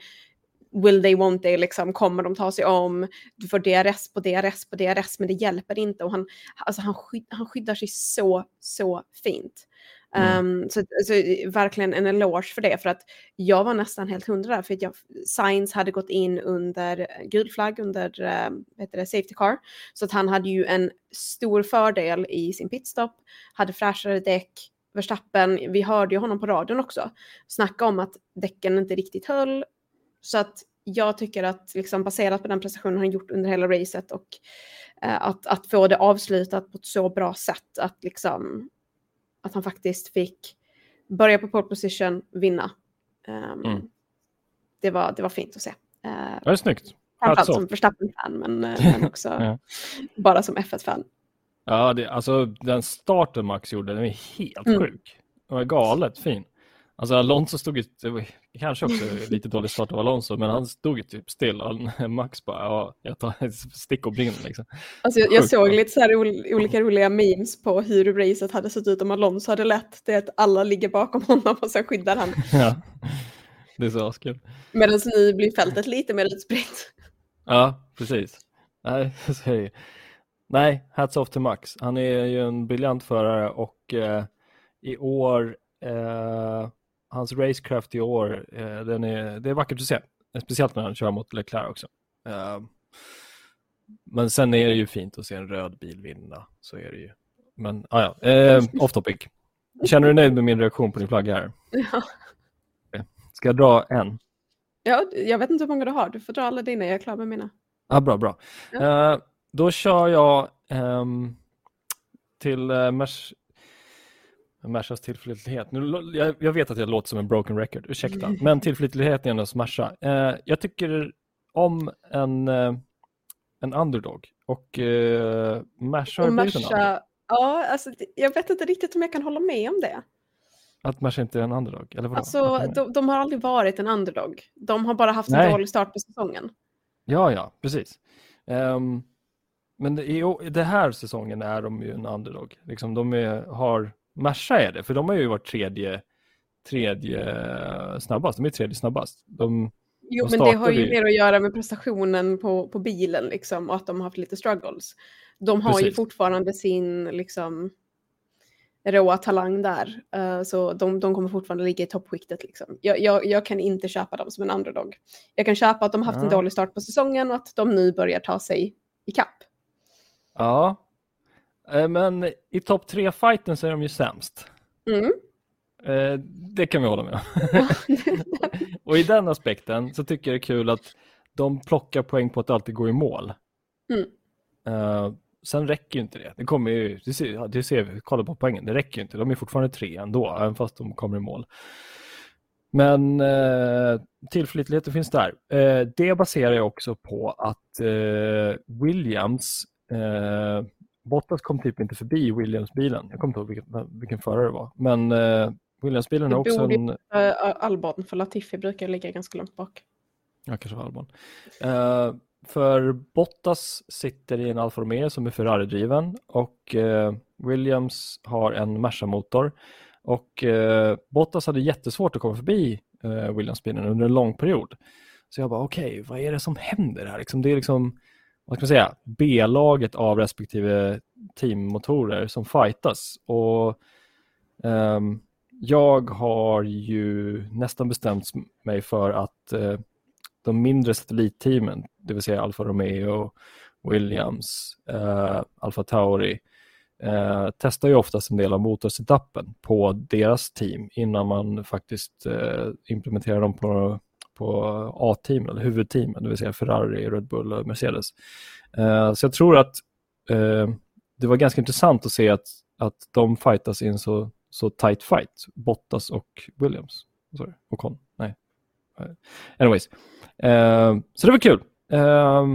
S2: will they, won't they, liksom, kommer de ta sig om, du får DRS på DRS på DRS, men det hjälper inte. Och han, alltså, han, skydd, han skyddar sig så, så fint.
S1: Mm.
S2: Um, så, så alltså, verkligen en eloge för det, för att jag var nästan helt hundra där, för att jag, Science hade gått in under eh, gul flagg, under uh, heter det, safety car, så att han hade ju en stor fördel i sin pitstop, hade fräschare däck, Verstappen, vi hörde ju honom på radion också, snacka om att däcken inte riktigt höll, så att jag tycker att liksom baserat på den prestationen han gjort under hela racet och eh, att, att få det avslutat på ett så bra sätt att liksom att han faktiskt fick börja på pole position, vinna. Um, mm. det, var, det var fint att se.
S1: Uh, det är snyggt.
S2: Framförallt som Verstappen-fan, men, eh, [LAUGHS] men också ja. bara som F1-fan.
S1: Ja, det, alltså den starten Max gjorde, den är helt mm. sjuk. Den var galet fin. Alltså Alonso stod ju, kanske också lite dålig start av Alonso, men han stod ju typ still. Max bara, ja, jag tar ett stick och brinner liksom.
S2: Alltså jag, jag såg lite så här olika roliga memes på hur racet hade sett ut om Alonso hade lett det att alla ligger bakom honom och sen skyddar han. [LAUGHS]
S1: Ja, det är så askul.
S2: Medan nu blir fältet lite mer utspritt.
S1: Ja, precis. Nej, [LAUGHS] så Nej, hats off till Max. Han är ju en briljant förare och eh, i år eh, hans racecraft i år, eh, den är, det är vackert att se. Speciellt när han kör mot Leclerc också. Eh, men sen är det ju fint att se en röd bil vinna, så är det ju. Men ah, ja, eh, off topic. Känner du dig nöjd med min reaktion på din flagga här? [LAUGHS] Ja. Ska jag dra en?
S2: Ja, jag vet inte hur många du har. Du får dra alla dina, jag är klar med mina.
S1: Ja, bra, bra. Ja. Uh, då kör jag um, till uh, Mers Mersas tillförlitlighet. Nu, jag, jag, vet att jag låter som en broken record, ursäkta. Men tillförlitligheten hos Mersa. Uh, jag tycker om en, uh, en underdog och uh, Mersa har blivit en underdog.
S2: Ja, alltså, jag vet inte riktigt om jag kan hålla med om det.
S1: Att Merca inte är en underdog? Eller vadå?
S2: Alltså, de, de, har aldrig varit en underdog. De har bara haft Nej. en dålig start på säsongen.
S1: Ja, ja, precis. Um, men i den här säsongen är de ju en underdog. Liksom, de är, har, Merca är det, för de har ju varit tredje, tredje snabbast. De är tredje snabbast. De,
S2: jo, de men det har ju mer att göra med prestationen på, på bilen liksom, och att de har haft lite struggles. De har precis. ju fortfarande sin liksom, råa talang där. Uh, så de, de kommer fortfarande ligga i toppskiktet. Liksom. Jag, jag, jag, kan inte köpa dem som en underdog. Jag kan köpa att de haft ja. en dålig start på säsongen och att de nu börjar ta sig i kapp.
S1: Ja, men i topp tre fighten så är de ju sämst. Mm. Uh, det kan vi hålla med om. [LAUGHS] och i den aspekten så tycker jag det är kul att de plockar poäng på att alltid gå i mål. Mm. Sen räcker ju inte det. Det kommer ju, det ser, det ser vi, kolla på poängen, det räcker ju inte. De är fortfarande tre ändå, även fast de kommer i mål. Men eh, tillförlitligheten finns där. Eh, det baserar jag också på att eh, Williams, eh, Bottas kom typ inte förbi Williams-bilen. Jag kommer inte ihåg vilken, vilken förare det var. Men eh, Williams-bilen är också en... Uh,
S2: Albon, för Latifi brukar ligga ganska långt bak.
S1: Ja, kanske var Albon. Uh, för Bottas sitter i en Alfa Romeo som är Ferrari-driven och eh, Williams har en Merca-motor. Och eh, Bottas hade jättesvårt att komma förbi Williams-bilen under en lång period. Så jag bara, okej, okay, vad är det som händer här? Liksom, det är liksom, vad ska man säga, B-laget av respektive teammotorer som fightas. Och um, jag har ju nästan bestämt mig för att uh, de mindre satellitteamen, det vill säga Alfa Romeo, Williams, uh, Alfa Tauri, uh, testar ju oftast en del av motorsetupen på deras team innan man faktiskt implementerar dem på, på A-teamen, eller huvudteamen, det vill säga Ferrari, Red Bull och Mercedes. Eh, så jag tror att eh, det var ganska intressant att se att, att de fightas i en så, så tight fight, Bottas och Williams. Sorry, och Con. Nej. Eh, anyways, Eh, så det var kul. Eh,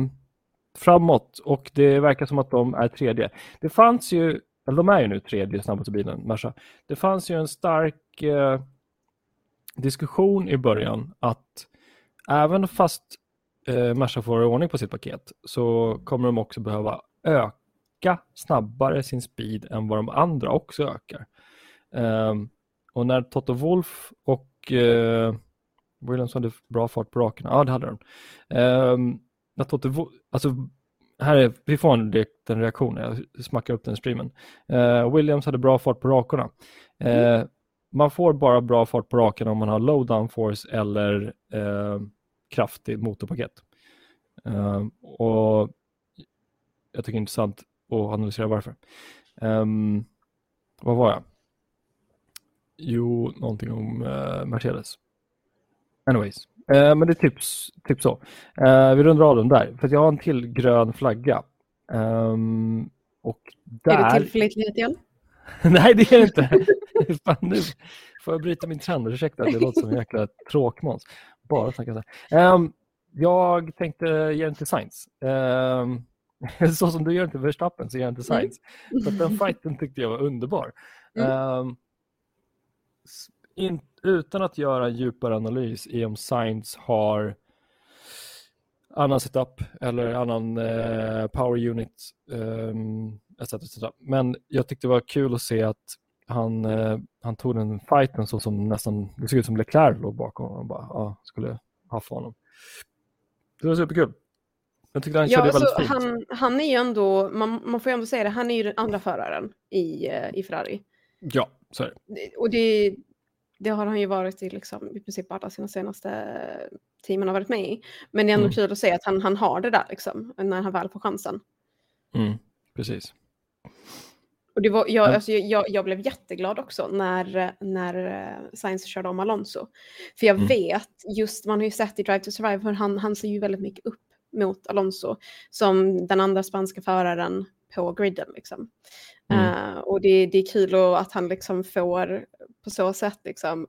S1: framåt och det verkar som att de är tredje. Det fanns ju, eller de är ju nu tredje snabbaste bilen, Merca. Det fanns ju en stark eh, diskussion i början att även fast eh, Merca får ordning på sitt paket så kommer de också behöva öka snabbare sin speed än vad de andra också ökar. Eh, och när Toto Wolf och eh, Williams hade bra fart på raken, Ja, det hade de. Eh, när Toto Wolf, alltså, här är, vi får en, direkt en reaktion, jag smackar upp den streamen. Eh, Williams hade bra fart på rakorna. Eh, mm. Man får bara bra fart på raken om man har low downforce eller eh, kraftigt motorpaket. Uh, och jag tycker det är intressant att analysera varför. Um, vad var jag? Jo, någonting om uh, Mercedes. Anyways, Eh, men det är typ, typ så. Eh, vi rundar av den där, för jag har en till grön flagga. Um, och där...
S2: Är det tillförlitlighet [LAUGHS] igen?
S1: Nej, det är det inte. [LAUGHS] Fan, nu får jag bryta min trend. Ursäkta, det låter som en jäkla tråkmåns. Bara snacka. Um, jag tänkte ge till Science. Um, [LAUGHS] så som du gör till Verstappen så ger jag till Science. Mm. Så den fighten tyckte jag var underbar. Mm. Um, in, utan att göra en djupare analys i om Science har annan setup eller annan eh, power unit um, etc, etc. Men jag tyckte det var kul att se att han, eh, han tog den fighten så som nästan, det såg ut som Leclerc låg bakom honom och bara ja, skulle haffa honom. Det var superkul. Jag tyckte han
S2: ja,
S1: körde
S2: alltså,
S1: väldigt fint.
S2: Han, han är ju ändå, man, man får ju ändå säga det, han är ju den andra föraren i, eh, i Ferrari.
S1: Ja, så är
S2: det. Och det, det har han ju varit i, liksom, i princip alla sina senaste team han har varit med i. Men det är ändå mm. kul att se att han, han har det där liksom, när han väl får chansen.
S1: Mm, precis.
S2: Och det var, jag, alltså, jag, jag blev jätteglad också när, när uh, Sainz körde om Alonso. För jag mm. vet, just man har ju sett i Drive to Survive, för han, han ser ju väldigt mycket upp mot Alonso som den andra spanska föraren på griden. Liksom. Mm. Uh, och det, det är kul att han liksom får på så sätt liksom,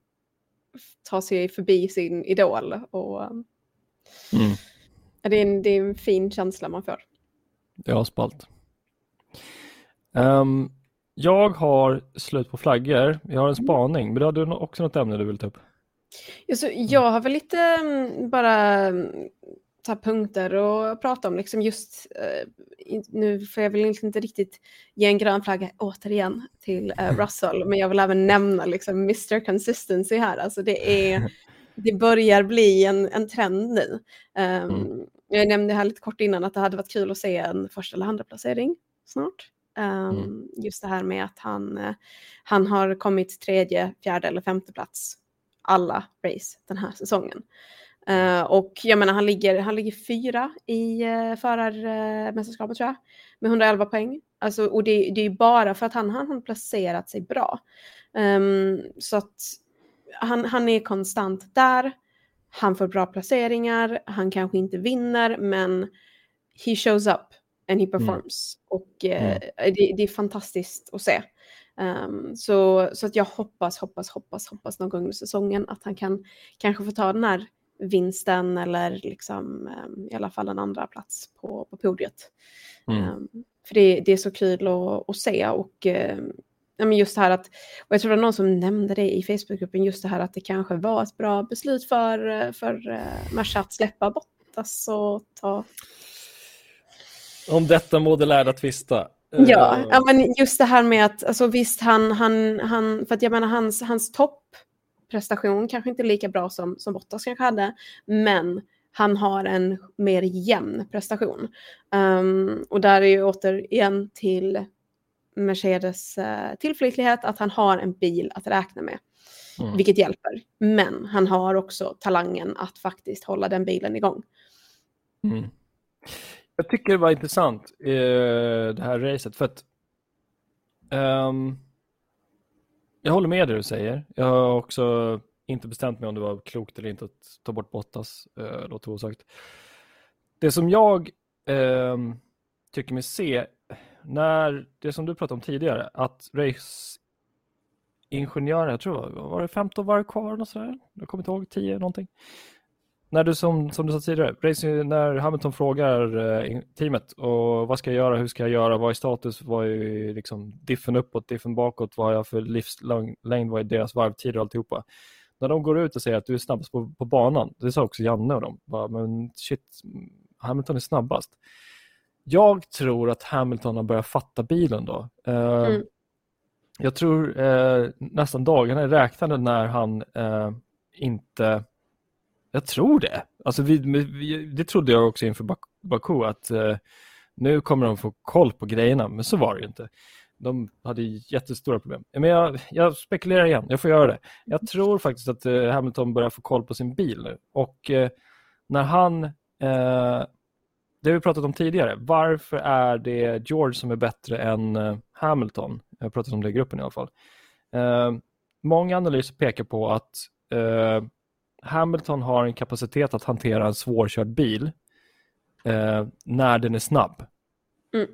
S2: ta sig förbi sin idol. Och, mm. det, är en, det är en fin känsla man får.
S1: Är spalt. Um, jag har slut på flaggor. Jag har en mm. spaning, men du hade också något ämne du vill ta upp?
S2: Alltså, jag har väl lite mm, bara mm, ta punkter och prata om liksom just, uh, nu får jag väl inte riktigt ge en grön flagga återigen till uh, [LAUGHS] Russell, men jag vill även nämna liksom Mr Consistency här, alltså det är, [LAUGHS] det börjar bli en, en trend nu. Um. Jag nämnde här lite kort innan att det hade varit kul att se en första eller andra placering snart. Um, mm. Just det här med att han, uh, han har kommit tredje, fjärde eller femte plats alla race den här säsongen. Uh, och jag menar, han ligger, han ligger fyra i uh, förarmästerskapet tror jag, med 111 poäng. Alltså, och det, det är bara för att han, han har placerat sig bra. Um, så att han, han är konstant där, han får bra placeringar, han kanske inte vinner, men he shows up and he performs. Mm. Och uh, mm. det, det, är fantastiskt att se. Um, så, så att jag hoppas, hoppas, hoppas, hoppas någon gång under säsongen att han kan kanske få ta den här vinsten eller liksom, um, i alla fall en andra plats på, på podiet. Mm. Um, för det, det, är så kul att, att se och um, just det här att, och jag tror det var någon som nämnde det i Facebookgruppen, just det här att det kanske var ett bra beslut för, för uh, Merca att släppa Bottas och ta...
S1: Om detta må det lärda tvista.
S2: Ja, uh... ja, men just det här med att, alltså visst han, han, han för att jag menar hans, hans topp prestation, kanske inte lika bra som, som Bottas kanske hade, men han har en mer jämn prestation. Um, och där är ju återigen till Mercedes uh, tillförlitlighet att han har en bil att räkna med. Mm. Vilket hjälper. Men han har också talangen att faktiskt hålla den bilen igång.
S1: Mm. Jag tycker det var intressant eh, det här racet för att um, jag håller med det du säger. Jag har också inte bestämt mig om det var klokt eller inte att ta bort Bottas, eh, låter osagt. Det som jag eh, tycker mig se, när det som du pratade om tidigare, att raceingenjörer, jag tror var det 15 varv kvar, och sådär? jag kommer inte ihåg, 10 någonting när du som, som du sa tidigare, racing, när Hamilton frågar eh, teamet och vad ska jag göra, hur ska jag göra, vad är status, vad är liksom diffen uppåt, diffen bakåt, vad har jag för livslängd, vad är deras varvtider och alltihopa. När de går ut och säger att du är snabbast på, på banan, det sa också Janne och dem, bara, men shit, Hamilton är snabbast. Jag tror att Hamilton har börjat fatta bilen då. Uh, mm. Jag tror uh, nästan dagarna är räknade när han uh, inte jag tror det. Alltså vi, vi, det trodde jag också inför Baku att eh, nu kommer de få koll på grejerna, men så var det ju inte. De hade jättestora problem. Men jag, jag spekulerar igen, jag får göra det. Jag tror faktiskt att eh, Hamilton börjar få koll på sin bil nu. Och eh, när han, eh, det har vi pratat om tidigare, varför är det George som är bättre än eh, Hamilton? Jag har pratat om det i gruppen i alla fall. Eh, många analyser pekar på att eh, Hamilton har en kapacitet att hantera en svårkörd bil eh, när den är snabb.
S2: Mm.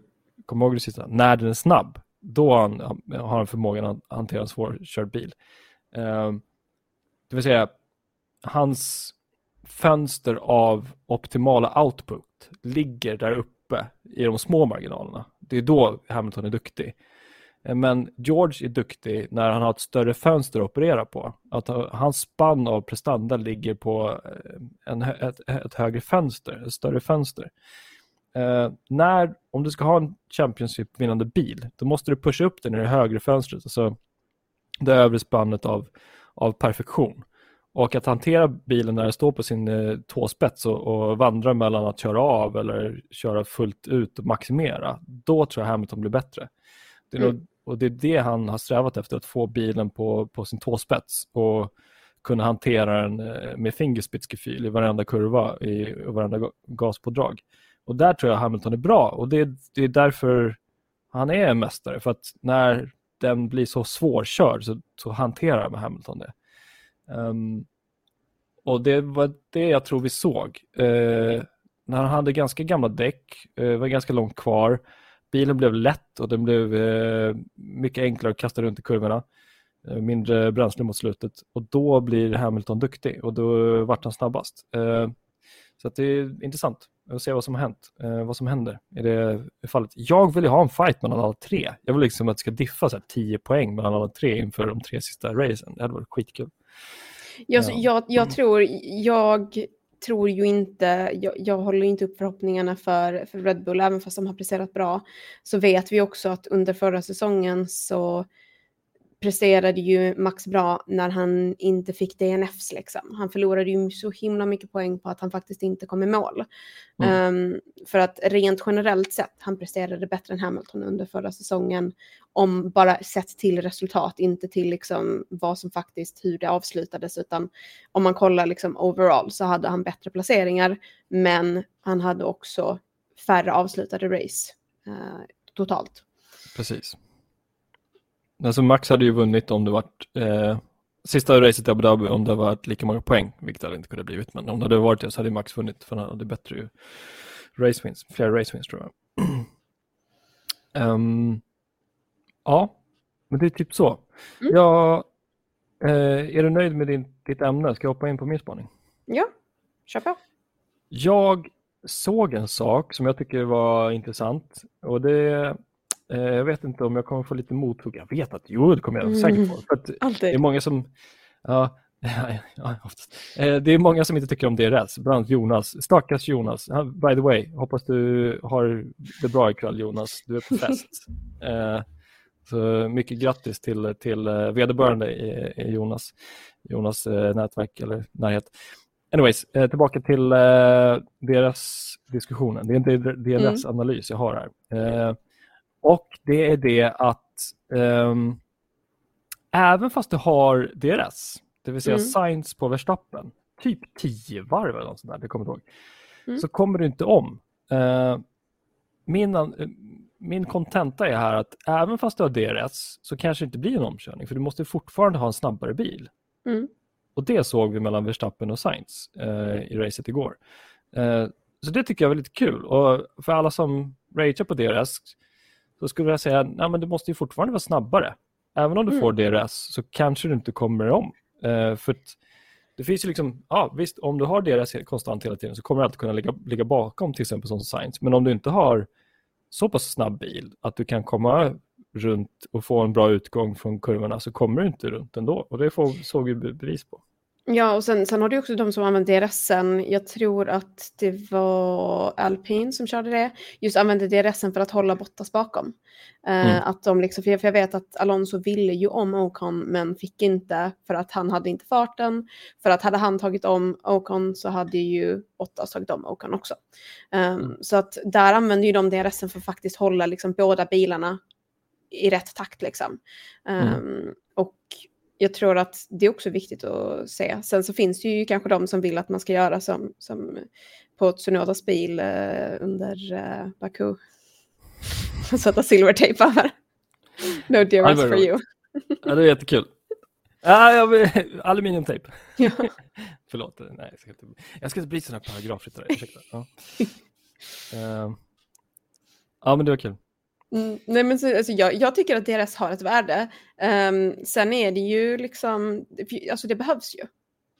S1: Kom ihåg det sista, när den är snabb, då har han, har han förmågan att hantera en svårkörd bil. Eh, det vill säga, hans fönster av optimala output ligger där uppe i de små marginalerna. Det är då Hamilton är duktig. Eh, men George är duktig när han har ett större fönster att operera på. Att hans spann av prestanda ligger på eh, en, ett, ett högre fönster, ett större fönster. Eh, när, om du ska ha en Championship-vinnande bil, då måste du pusha upp den i det högre fönstret, alltså det övre spannet av, av perfektion. Och att hantera bilen när den står på sin eh, tåspets och, och vandra mellan att köra av eller köra fullt ut och maximera, då tror jag Hamilton blir bättre. Det är mm. nog, och det är det han har strävat efter, att få bilen på, på sin tåspets och kunna hantera den eh, med fingerspitzgefühl i varenda kurva i, och varenda gaspådrag. Och där tror jag Hamilton är bra och det, det är därför han är en mästare, för att när den blir så svårkörd så, så hanterar Hamilton det. Um, och det var det jag tror vi såg. Uh, när han hade ganska gamla däck, uh, var ganska långt kvar, bilen blev lätt och den blev uh, mycket enklare att kasta runt i kurvorna. mindre bränsle mot slutet och då blir Hamilton duktig och då vart han snabbast. så det är intressant att se vad som har hänt, vad som händer i det fallet. Jag vill ju ha en fight mellan alla tre. Jag vill liksom att det ska diffa så här, 10 poäng mellan alla tre inför de tre sista racen. Det hade varit skitkul.
S2: Jag, ja. jag, jag, mm. tror, jag tror ju inte, jag, jag, håller inte upp förhoppningarna för, för Red Bull, även fast de har presterat bra. Så vet vi också att under förra säsongen så presterade ju Max bra när han inte fick DNFs. Liksom. Han förlorade ju så himla mycket poäng på att han faktiskt inte kom i mål. Mm. Um, för att rent generellt sett, han presterade bättre än Hamilton under förra säsongen. Om bara sett till resultat, inte till liksom vad som faktiskt, hur det avslutades, utan om man kollar liksom overall så hade han bättre placeringar, men han hade också färre avslutade race uh, totalt.
S1: Precis. Alltså Max hade ju vunnit om det varit eh, sista racet i Abu Dhabi om det varit lika många poäng, vilket det inte kunde blivit. Men om det hade varit det så hade Max vunnit för han hade bättre ju race wins, fler race wins tror jag. um, [CLEARS THROAT] ja, men det är typ så. Mm. Ja, eh, är du nöjd med din, ditt ämne? Ska jag hoppa in på min spaning?
S2: Ja, kör på.
S1: Jag såg en sak som jag tycker var intressant och det Eh, jag vet inte om jag kommer få lite mothugg. Jag vet att jo, det kommer jag mm. säkert få. För att det är många som... Ja, [LAUGHS] ja, eh, det är många som inte tycker om DRS, bland annat Jonas. Stackars Jonas. By the way, hoppas du har det bra ikväll Jonas. Du är på [LAUGHS] fest. Eh, så mycket grattis till, till vederbörande i, i Jonas, Jonas nätverk eller närhet. Anyways, tillbaka till deras diskussionen. Det är inte deras mm. analys jag har här. Och det är det att um, även fast du har DRS, det vill säga mm. science på Verstappen, typ 10 varv eller något sånt där, det kommer ihåg, mm. så kommer du inte om. Uh, min, min kontenta är här att även fast du har DRS så kanske det inte blir en omkörning, för du måste fortfarande ha en snabbare bil. Mm. Och det såg vi mellan Verstappen och Sainz uh, i racet igår. Uh, så det tycker jag är väldigt kul. Och för alla som ragear på DRS, så skulle jag säga att du måste ju fortfarande vara snabbare. Även om du mm. får DRS så kanske du inte kommer om. Uh, för det finns ju liksom, ja visst, om du har DRS konstant hela tiden så kommer du alltid kunna ligga, ligga bakom till exempel som Science. Men om du inte har så pass snabb bil att du kan komma runt och få en bra utgång från kurvorna så kommer du inte runt ändå. Och det får, såg vi bevis på.
S2: Ja, och sen, sen har du också de som använder DRSen. Jag tror att det var Alpine som körde det. Just använde DRSen för att hålla Bottas bakom. Uh, mm. att de liksom, för jag, för jag vet att Alonso ville ju om Ocon men fick inte för att han hade inte farten. För att hade han tagit om Ocon så hade ju Bottas tagit om Ocon också. Um, mm. Så att där använder ju de DRSen för att faktiskt hålla liksom båda bilarna i rätt takt liksom. Um, mm. Och jag tror att det är också viktigt att se. Sen så finns det ju kanske de som vill att man ska göra som, som på Tsunodas bil eh, under eh, Baku. [LAUGHS] Sätta silvertejp över. No dearest for you.
S1: ja, det är jättekul. Ah, ja, aluminiumtejp.
S2: Ja. [LAUGHS]
S1: Förlåt, nej, jag ska inte, jag ska inte bli sån här paragrafryttare. Ursäkta. Ja. uh, [LAUGHS] ja, men det var kul.
S2: Mm, nej men så, alltså, jag, jag, tycker att DRS har ett värde. Um, sen är det ju liksom, alltså det behövs ju.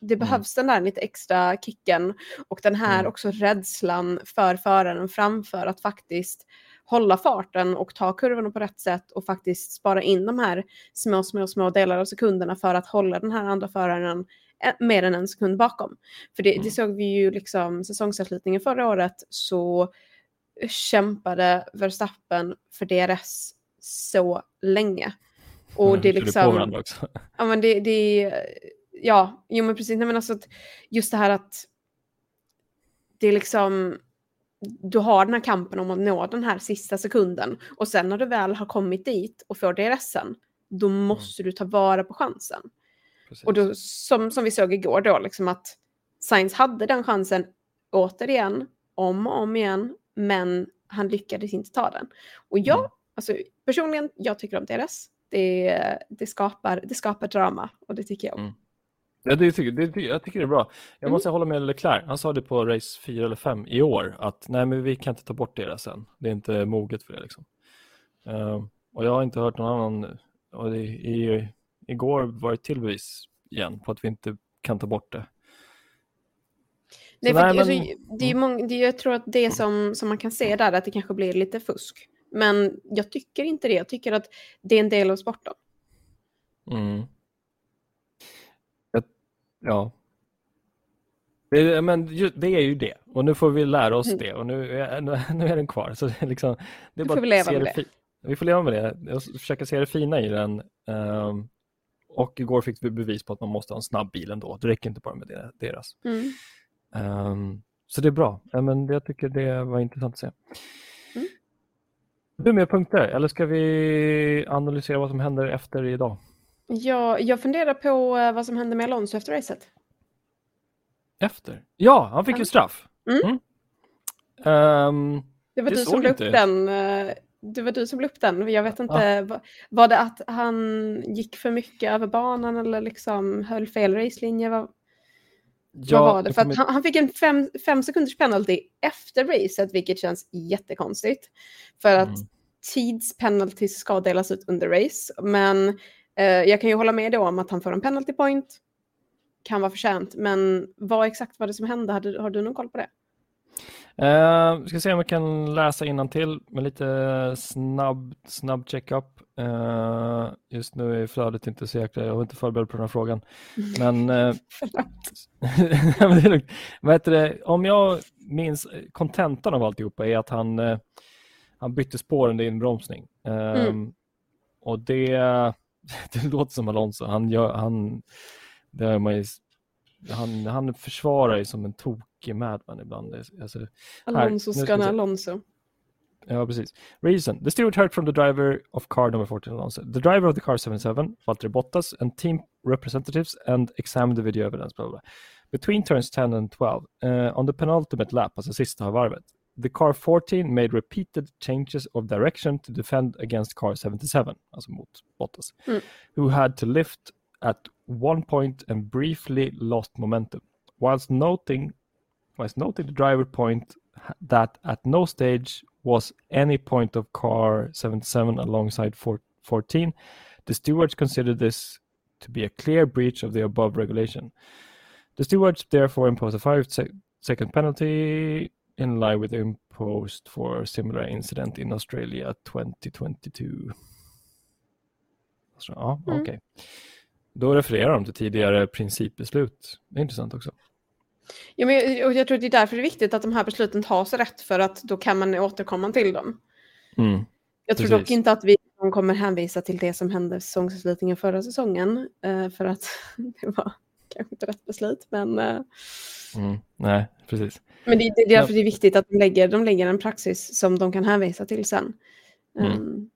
S2: Det mm. behövs den där lite extra kicken och den här mm. också rädslan för föraren framför att faktiskt hålla farten och ta kurvorna på rätt sätt och faktiskt spara in de här små, små, små delar av sekunderna för att hålla den här andra föraren mer än en sekund bakom. För det, det mm. såg vi ju liksom säsongsavslutningen förra året så kämpade Verstappen för DRS så länge. Och mm, det är liksom... Det ja, men det, det, ja, jo men precis. Nej, men alltså just det här att det är liksom du har den här kampen om att nå den här sista sekunden och sen när du väl har kommit dit och får DRSen, då mm. måste mm. du ta vara på chansen. Precis. Och då, som, som vi såg igår då, liksom att Sainz hade den chansen återigen, om och om igen, men han lyckades inte ta den. Och jag, mm. alltså personligen, jag tycker om DRS. Det, det, skapar, det skapar drama och det tycker jag om. Mm.
S1: Ja, det tycker, det, jag tycker det är bra. Jag mm. måste hålla med Leclerc. Han sa det på race 4 eller 5 i år att nej, men vi kan inte ta bort det sen. Det är inte moget för det liksom. Uh, och jag har inte hört någon annan. Och det, i, igår var det till bevis igen på att vi inte kan ta bort det.
S2: Nej, för, nej, men... alltså, det är mm. många, det, jag tror att det som, som man kan se där är att det kanske blir lite fusk. Men jag tycker inte det. Jag tycker att det är en del av sporten.
S1: Mm. Ja. Det, men det är ju det. Och nu får vi lära oss mm. det. Och nu är, nu är den kvar. Så det är liksom, det är bara
S2: får vi leva med det.
S1: Vi får leva med det. Och försöka se det fina i den. Um, och igår fick vi bevis på att man måste ha en snabb bil ändå. Det räcker inte bara med deras. Mm. Um, så det är bra. Men jag tycker det var intressant att se. Mm. Du mer punkter eller ska vi analysera vad som händer efter idag?
S2: Ja, jag funderar på eh, vad som hände med Alonso efter racet.
S1: Efter? Ja, han fick ju straff.
S2: Mm. Mm. Um, det var det du som la upp den. Eh, det var du som la upp den. Jag vet inte, ja. var det att han gick för mycket över banan eller liksom höll fel racelinje? Vad, ja, vad var det? För att han, han, fick en fem, fem sekunders penalty efter racet, vilket känns jättekonstigt. För att mm. tidspenalty ska delas ut under race, men Eh, jag kan ju hålla med då om att han får en penalty point. Kan vara förtjänt, men vad exakt var det som hände? Har har du någon koll på det?
S1: Uh, ska se om vi kan läsa till med lite snabb, snabb checkup. Uh, just nu är flödet inte så jäkla, jag var inte förberedd på den här frågan. Men, [LAUGHS] uh, [LAUGHS] men det är Vad heter det? om jag minns kontentan av alltihopa är att han, uh, han bytte spår under inbromsning. Uh, mm. Och det [LAUGHS] det låter som Alonso. Han, gör, han, det har man ju, han, han försvarar ju som en tokig madman ibland. Alltså,
S2: Alonso ska Alonso.
S1: Ja, precis. Reason. The steward heard from the driver of car number 14 Alonso. The driver of the car 77, Valtteri Bottas, and team representatives and examined the video evidence. Blah, blah. Between turns 10 and 12, uh, on the penultimate lap, alltså sista varvet, the car 14 made repeated changes of direction to defend against car 77, alltså mot Bottas, mm. who had to lift at one point and briefly lost momentum. Whilst noting, whilst noting the driver point that at no stage was any point of car 77 alongside 14, the stewards considered this to be a clear breach of the above regulation. The stewards therefore imposed a five sec second penalty in line with the imposed for a similar incident in Australia 2022. Så, ja, mm. okej. Okay. Då refererar de till tidigare principbeslut. Det är intressant också.
S2: Ja, men jag, jag tror det är därför det är viktigt att de här besluten tas rätt för att då kan man återkomma till dem. Mm, jag tror precis. dock inte att vi kommer hänvisa till det som hände säsongsavslutningen förra säsongen eh, för att [LAUGHS] det var kanske inte rätt beslut men eh,
S1: mm, nej, precis.
S2: Men det, det är därför det är viktigt att de lägger, de lägger en praxis som de kan hänvisa till sen. Mm. Um,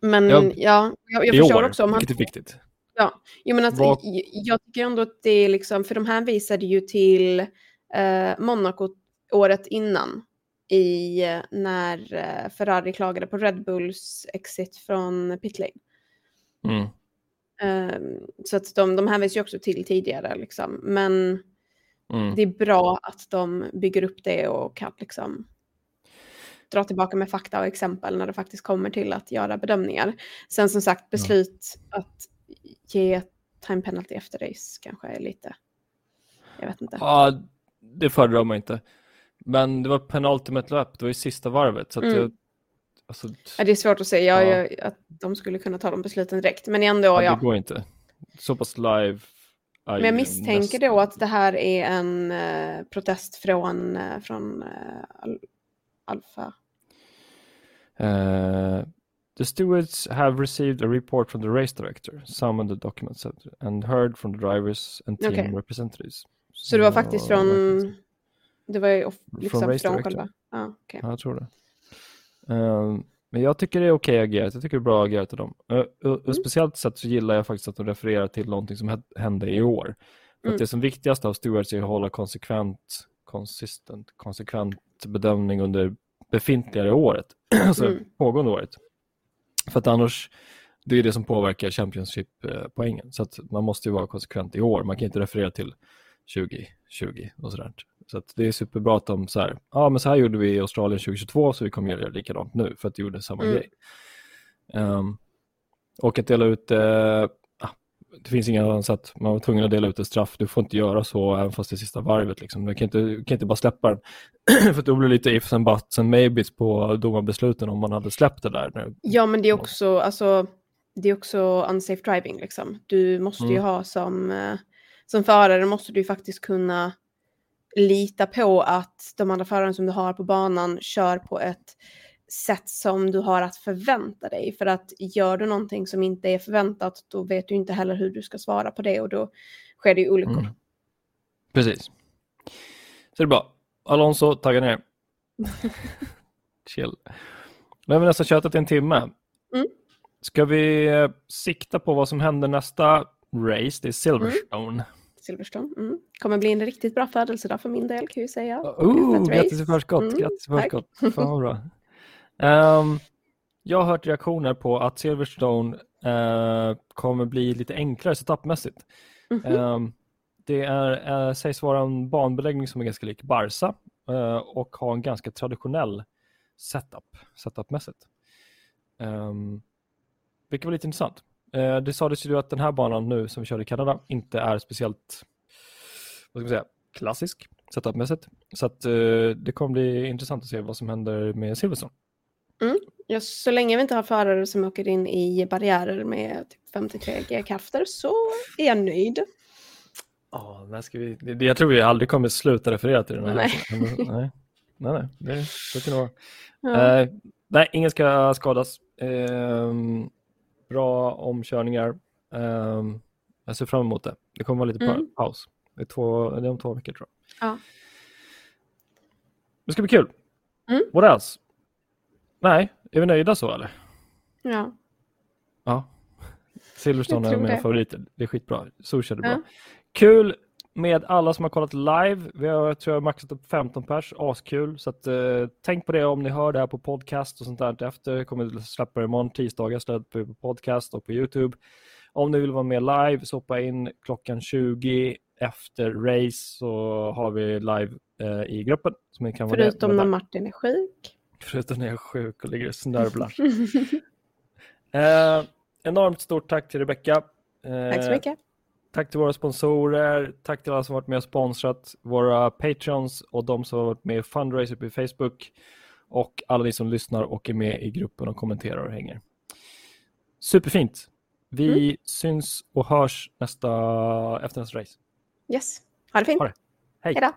S2: men ja, ja jag, jag förstår år, också om
S1: han... Vilket är viktigt.
S2: Ja, jag, menar att, Var... jag, tycker ändå att det är liksom, för de hänvisade ju till eh, Monaco året innan i eh, när eh, Ferrari klagade på Red Bulls exit från pitlane. Mm. Um, så att de, de hänvisar ju också till tidigare liksom. Men
S1: Mm.
S2: det är bra att de bygger upp det och kan liksom dra tillbaka med fakta och exempel när det faktiskt kommer till att göra bedömningar. Sen som sagt beslut att ge time penalty efter race kanske är lite, jag vet inte.
S1: Ja, det föredrar man inte. Men det var penultimate löp, det var ju sista varvet. Så
S2: Mm.
S1: jag, alltså,
S2: Ja, det är svårt att säga
S1: Ja.
S2: jag, att de skulle kunna ta de besluten direkt, men ändå
S1: ja,
S2: ja.
S1: det går inte. Så pass live.
S2: Men jag misstänker
S1: nästan-
S2: då att det här är en eh, protest från, eh, från Al Alfa.
S1: Uh, the stewards have received a report from the race director, summoned the document center, and heard from the drivers and team
S2: Okej.
S1: representatives.
S2: Så det var faktiskt från, det var ju liksom från,
S1: director.
S2: själva. Ja, okej.
S1: Ja, jag tror det. Ehm, men jag tycker det är okej agerat. Jag tycker det är bra agerat av dem. Uh, och
S2: Mm.
S1: speciellt sett så gillar jag faktiskt att de refererar till någonting som hä- hände i år.
S2: Mm.
S1: att det som viktigast av stewards är att hålla konsekvent, konsistent, konsekvent bedömning under befintliga året, [CLEARS THROAT] alltså
S2: Mm.
S1: pågående året. För att annars, det är det som påverkar Championship-poängen. Så att man måste ju vara konsekvent i år. Man kan inte referera till 2020 och sådär. Så att det är superbra att de så här, ja men så här gjorde vi i Australien 2022 så vi kommer göra likadant nu för att det gjorde samma
S2: Mm.
S1: grej. Ehm, och att dela ut, eh, ah, det finns inga annat sätt, man var tvungen att dela ut ett straff, du får inte göra så även fast det är sista varvet liksom. Du kan inte, du kan inte bara släppa den. [CLEARS THROAT] för då blir det lite ifs and buts and maybes på domarbesluten om man hade släppt det där. Nu.
S2: Ja, men det är också, alltså, det är också unsafe driving liksom. Du måste ju
S1: Mm.
S2: ha som, eh, som förare måste du faktiskt kunna lita på att de andra förarna som du har på banan kör på ett sätt som du har att förvänta dig. För att gör du någonting som inte är förväntat då vet du inte heller hur du ska svara på det och då sker det ju olyckor.
S1: Mm. Precis. Så det är bra. Alonso, tagga ner. [LAUGHS] Chill. Nu har vi nästan tjötat i en timme.
S2: Mm.
S1: Ska vi eh, sikta på vad som händer nästa race? Det är Silverstone.
S2: Silverstone. Mm. Kommer bli en riktigt bra födelsedag för min del kan jag ju säga.
S1: Oh,
S2: F1
S1: grattis i förskott.
S2: Mm,
S1: grattis i förskott. Fan vad bra. Ehm, jag har hört reaktioner på att Silverstone eh, kommer bli lite enklare setupmässigt.
S2: Mhm.
S1: Ehm, det är, eh, sägs vara en banbeläggning som är ganska lik Barca eh, och har en ganska traditionell setup, setupmässigt. Um, vilket var lite intressant. Eh, det sades ju att den här banan nu som vi kör i Kanada inte är speciellt vad ska man säga, klassisk setupmässigt. Så att, det kommer bli intressant att se vad som händer med Silverstone.
S2: Ja, så länge vi inte har förare som åker in i barriärer med typ 53 g-krafter så är jag nöjd.
S1: Ja, när ska vi... jag tror vi aldrig kommer sluta referera till den här.
S2: Nej. [LAUGHS]
S1: nej, nej, nej, det, så kan det vara.
S2: Ja.
S1: Eh, nej, ingen ska skadas. Ehm, bra omkörningar. Ehm, jag ser fram emot det. Det kommer vara lite
S2: Mm.
S1: paus. Det är, två, det är om två veckor tror jag.
S2: Ja.
S1: Det ska bli kul.
S2: Mm.
S1: What else? Nej, är vi nöjda så eller?
S2: ja.
S1: Ja. Silverstone är
S2: tror
S1: mina
S2: det.
S1: favoriter. Det är skitbra. Sushi är det bra.
S2: Ja.
S1: Kul med alla som har kollat live. Vi har, tror jag, maxat upp 15 pers. Askul. Så att, eh, tänk på det om ni hör det här på podcast och sånt där efter. Jag kommer att släppa det imorgon tisdagar. Vi på podcast och på YouTube. Om ni vill vara med live så hoppa in klockan 20 efter race så har vi live eh, i gruppen.
S2: Förutom när. Martin är sjuk.
S1: Förutom när jag är sjuk och ligger och snörvlar. [LAUGHS] Eh, enormt stort tack till Rebecka. Eh,
S2: Tack så mycket.
S1: Tack till våra sponsorer, tack till alla som varit med och sponsrat, våra patrons och de som har varit med i Fundraiser på Facebook och alla ni som lyssnar och är med i gruppen och kommenterar och hänger. Superfint. Vi syns och hörs nästa, efter nästa race.
S2: Yes. Ha det fint.
S1: Ha det. Hej.
S2: Hej då.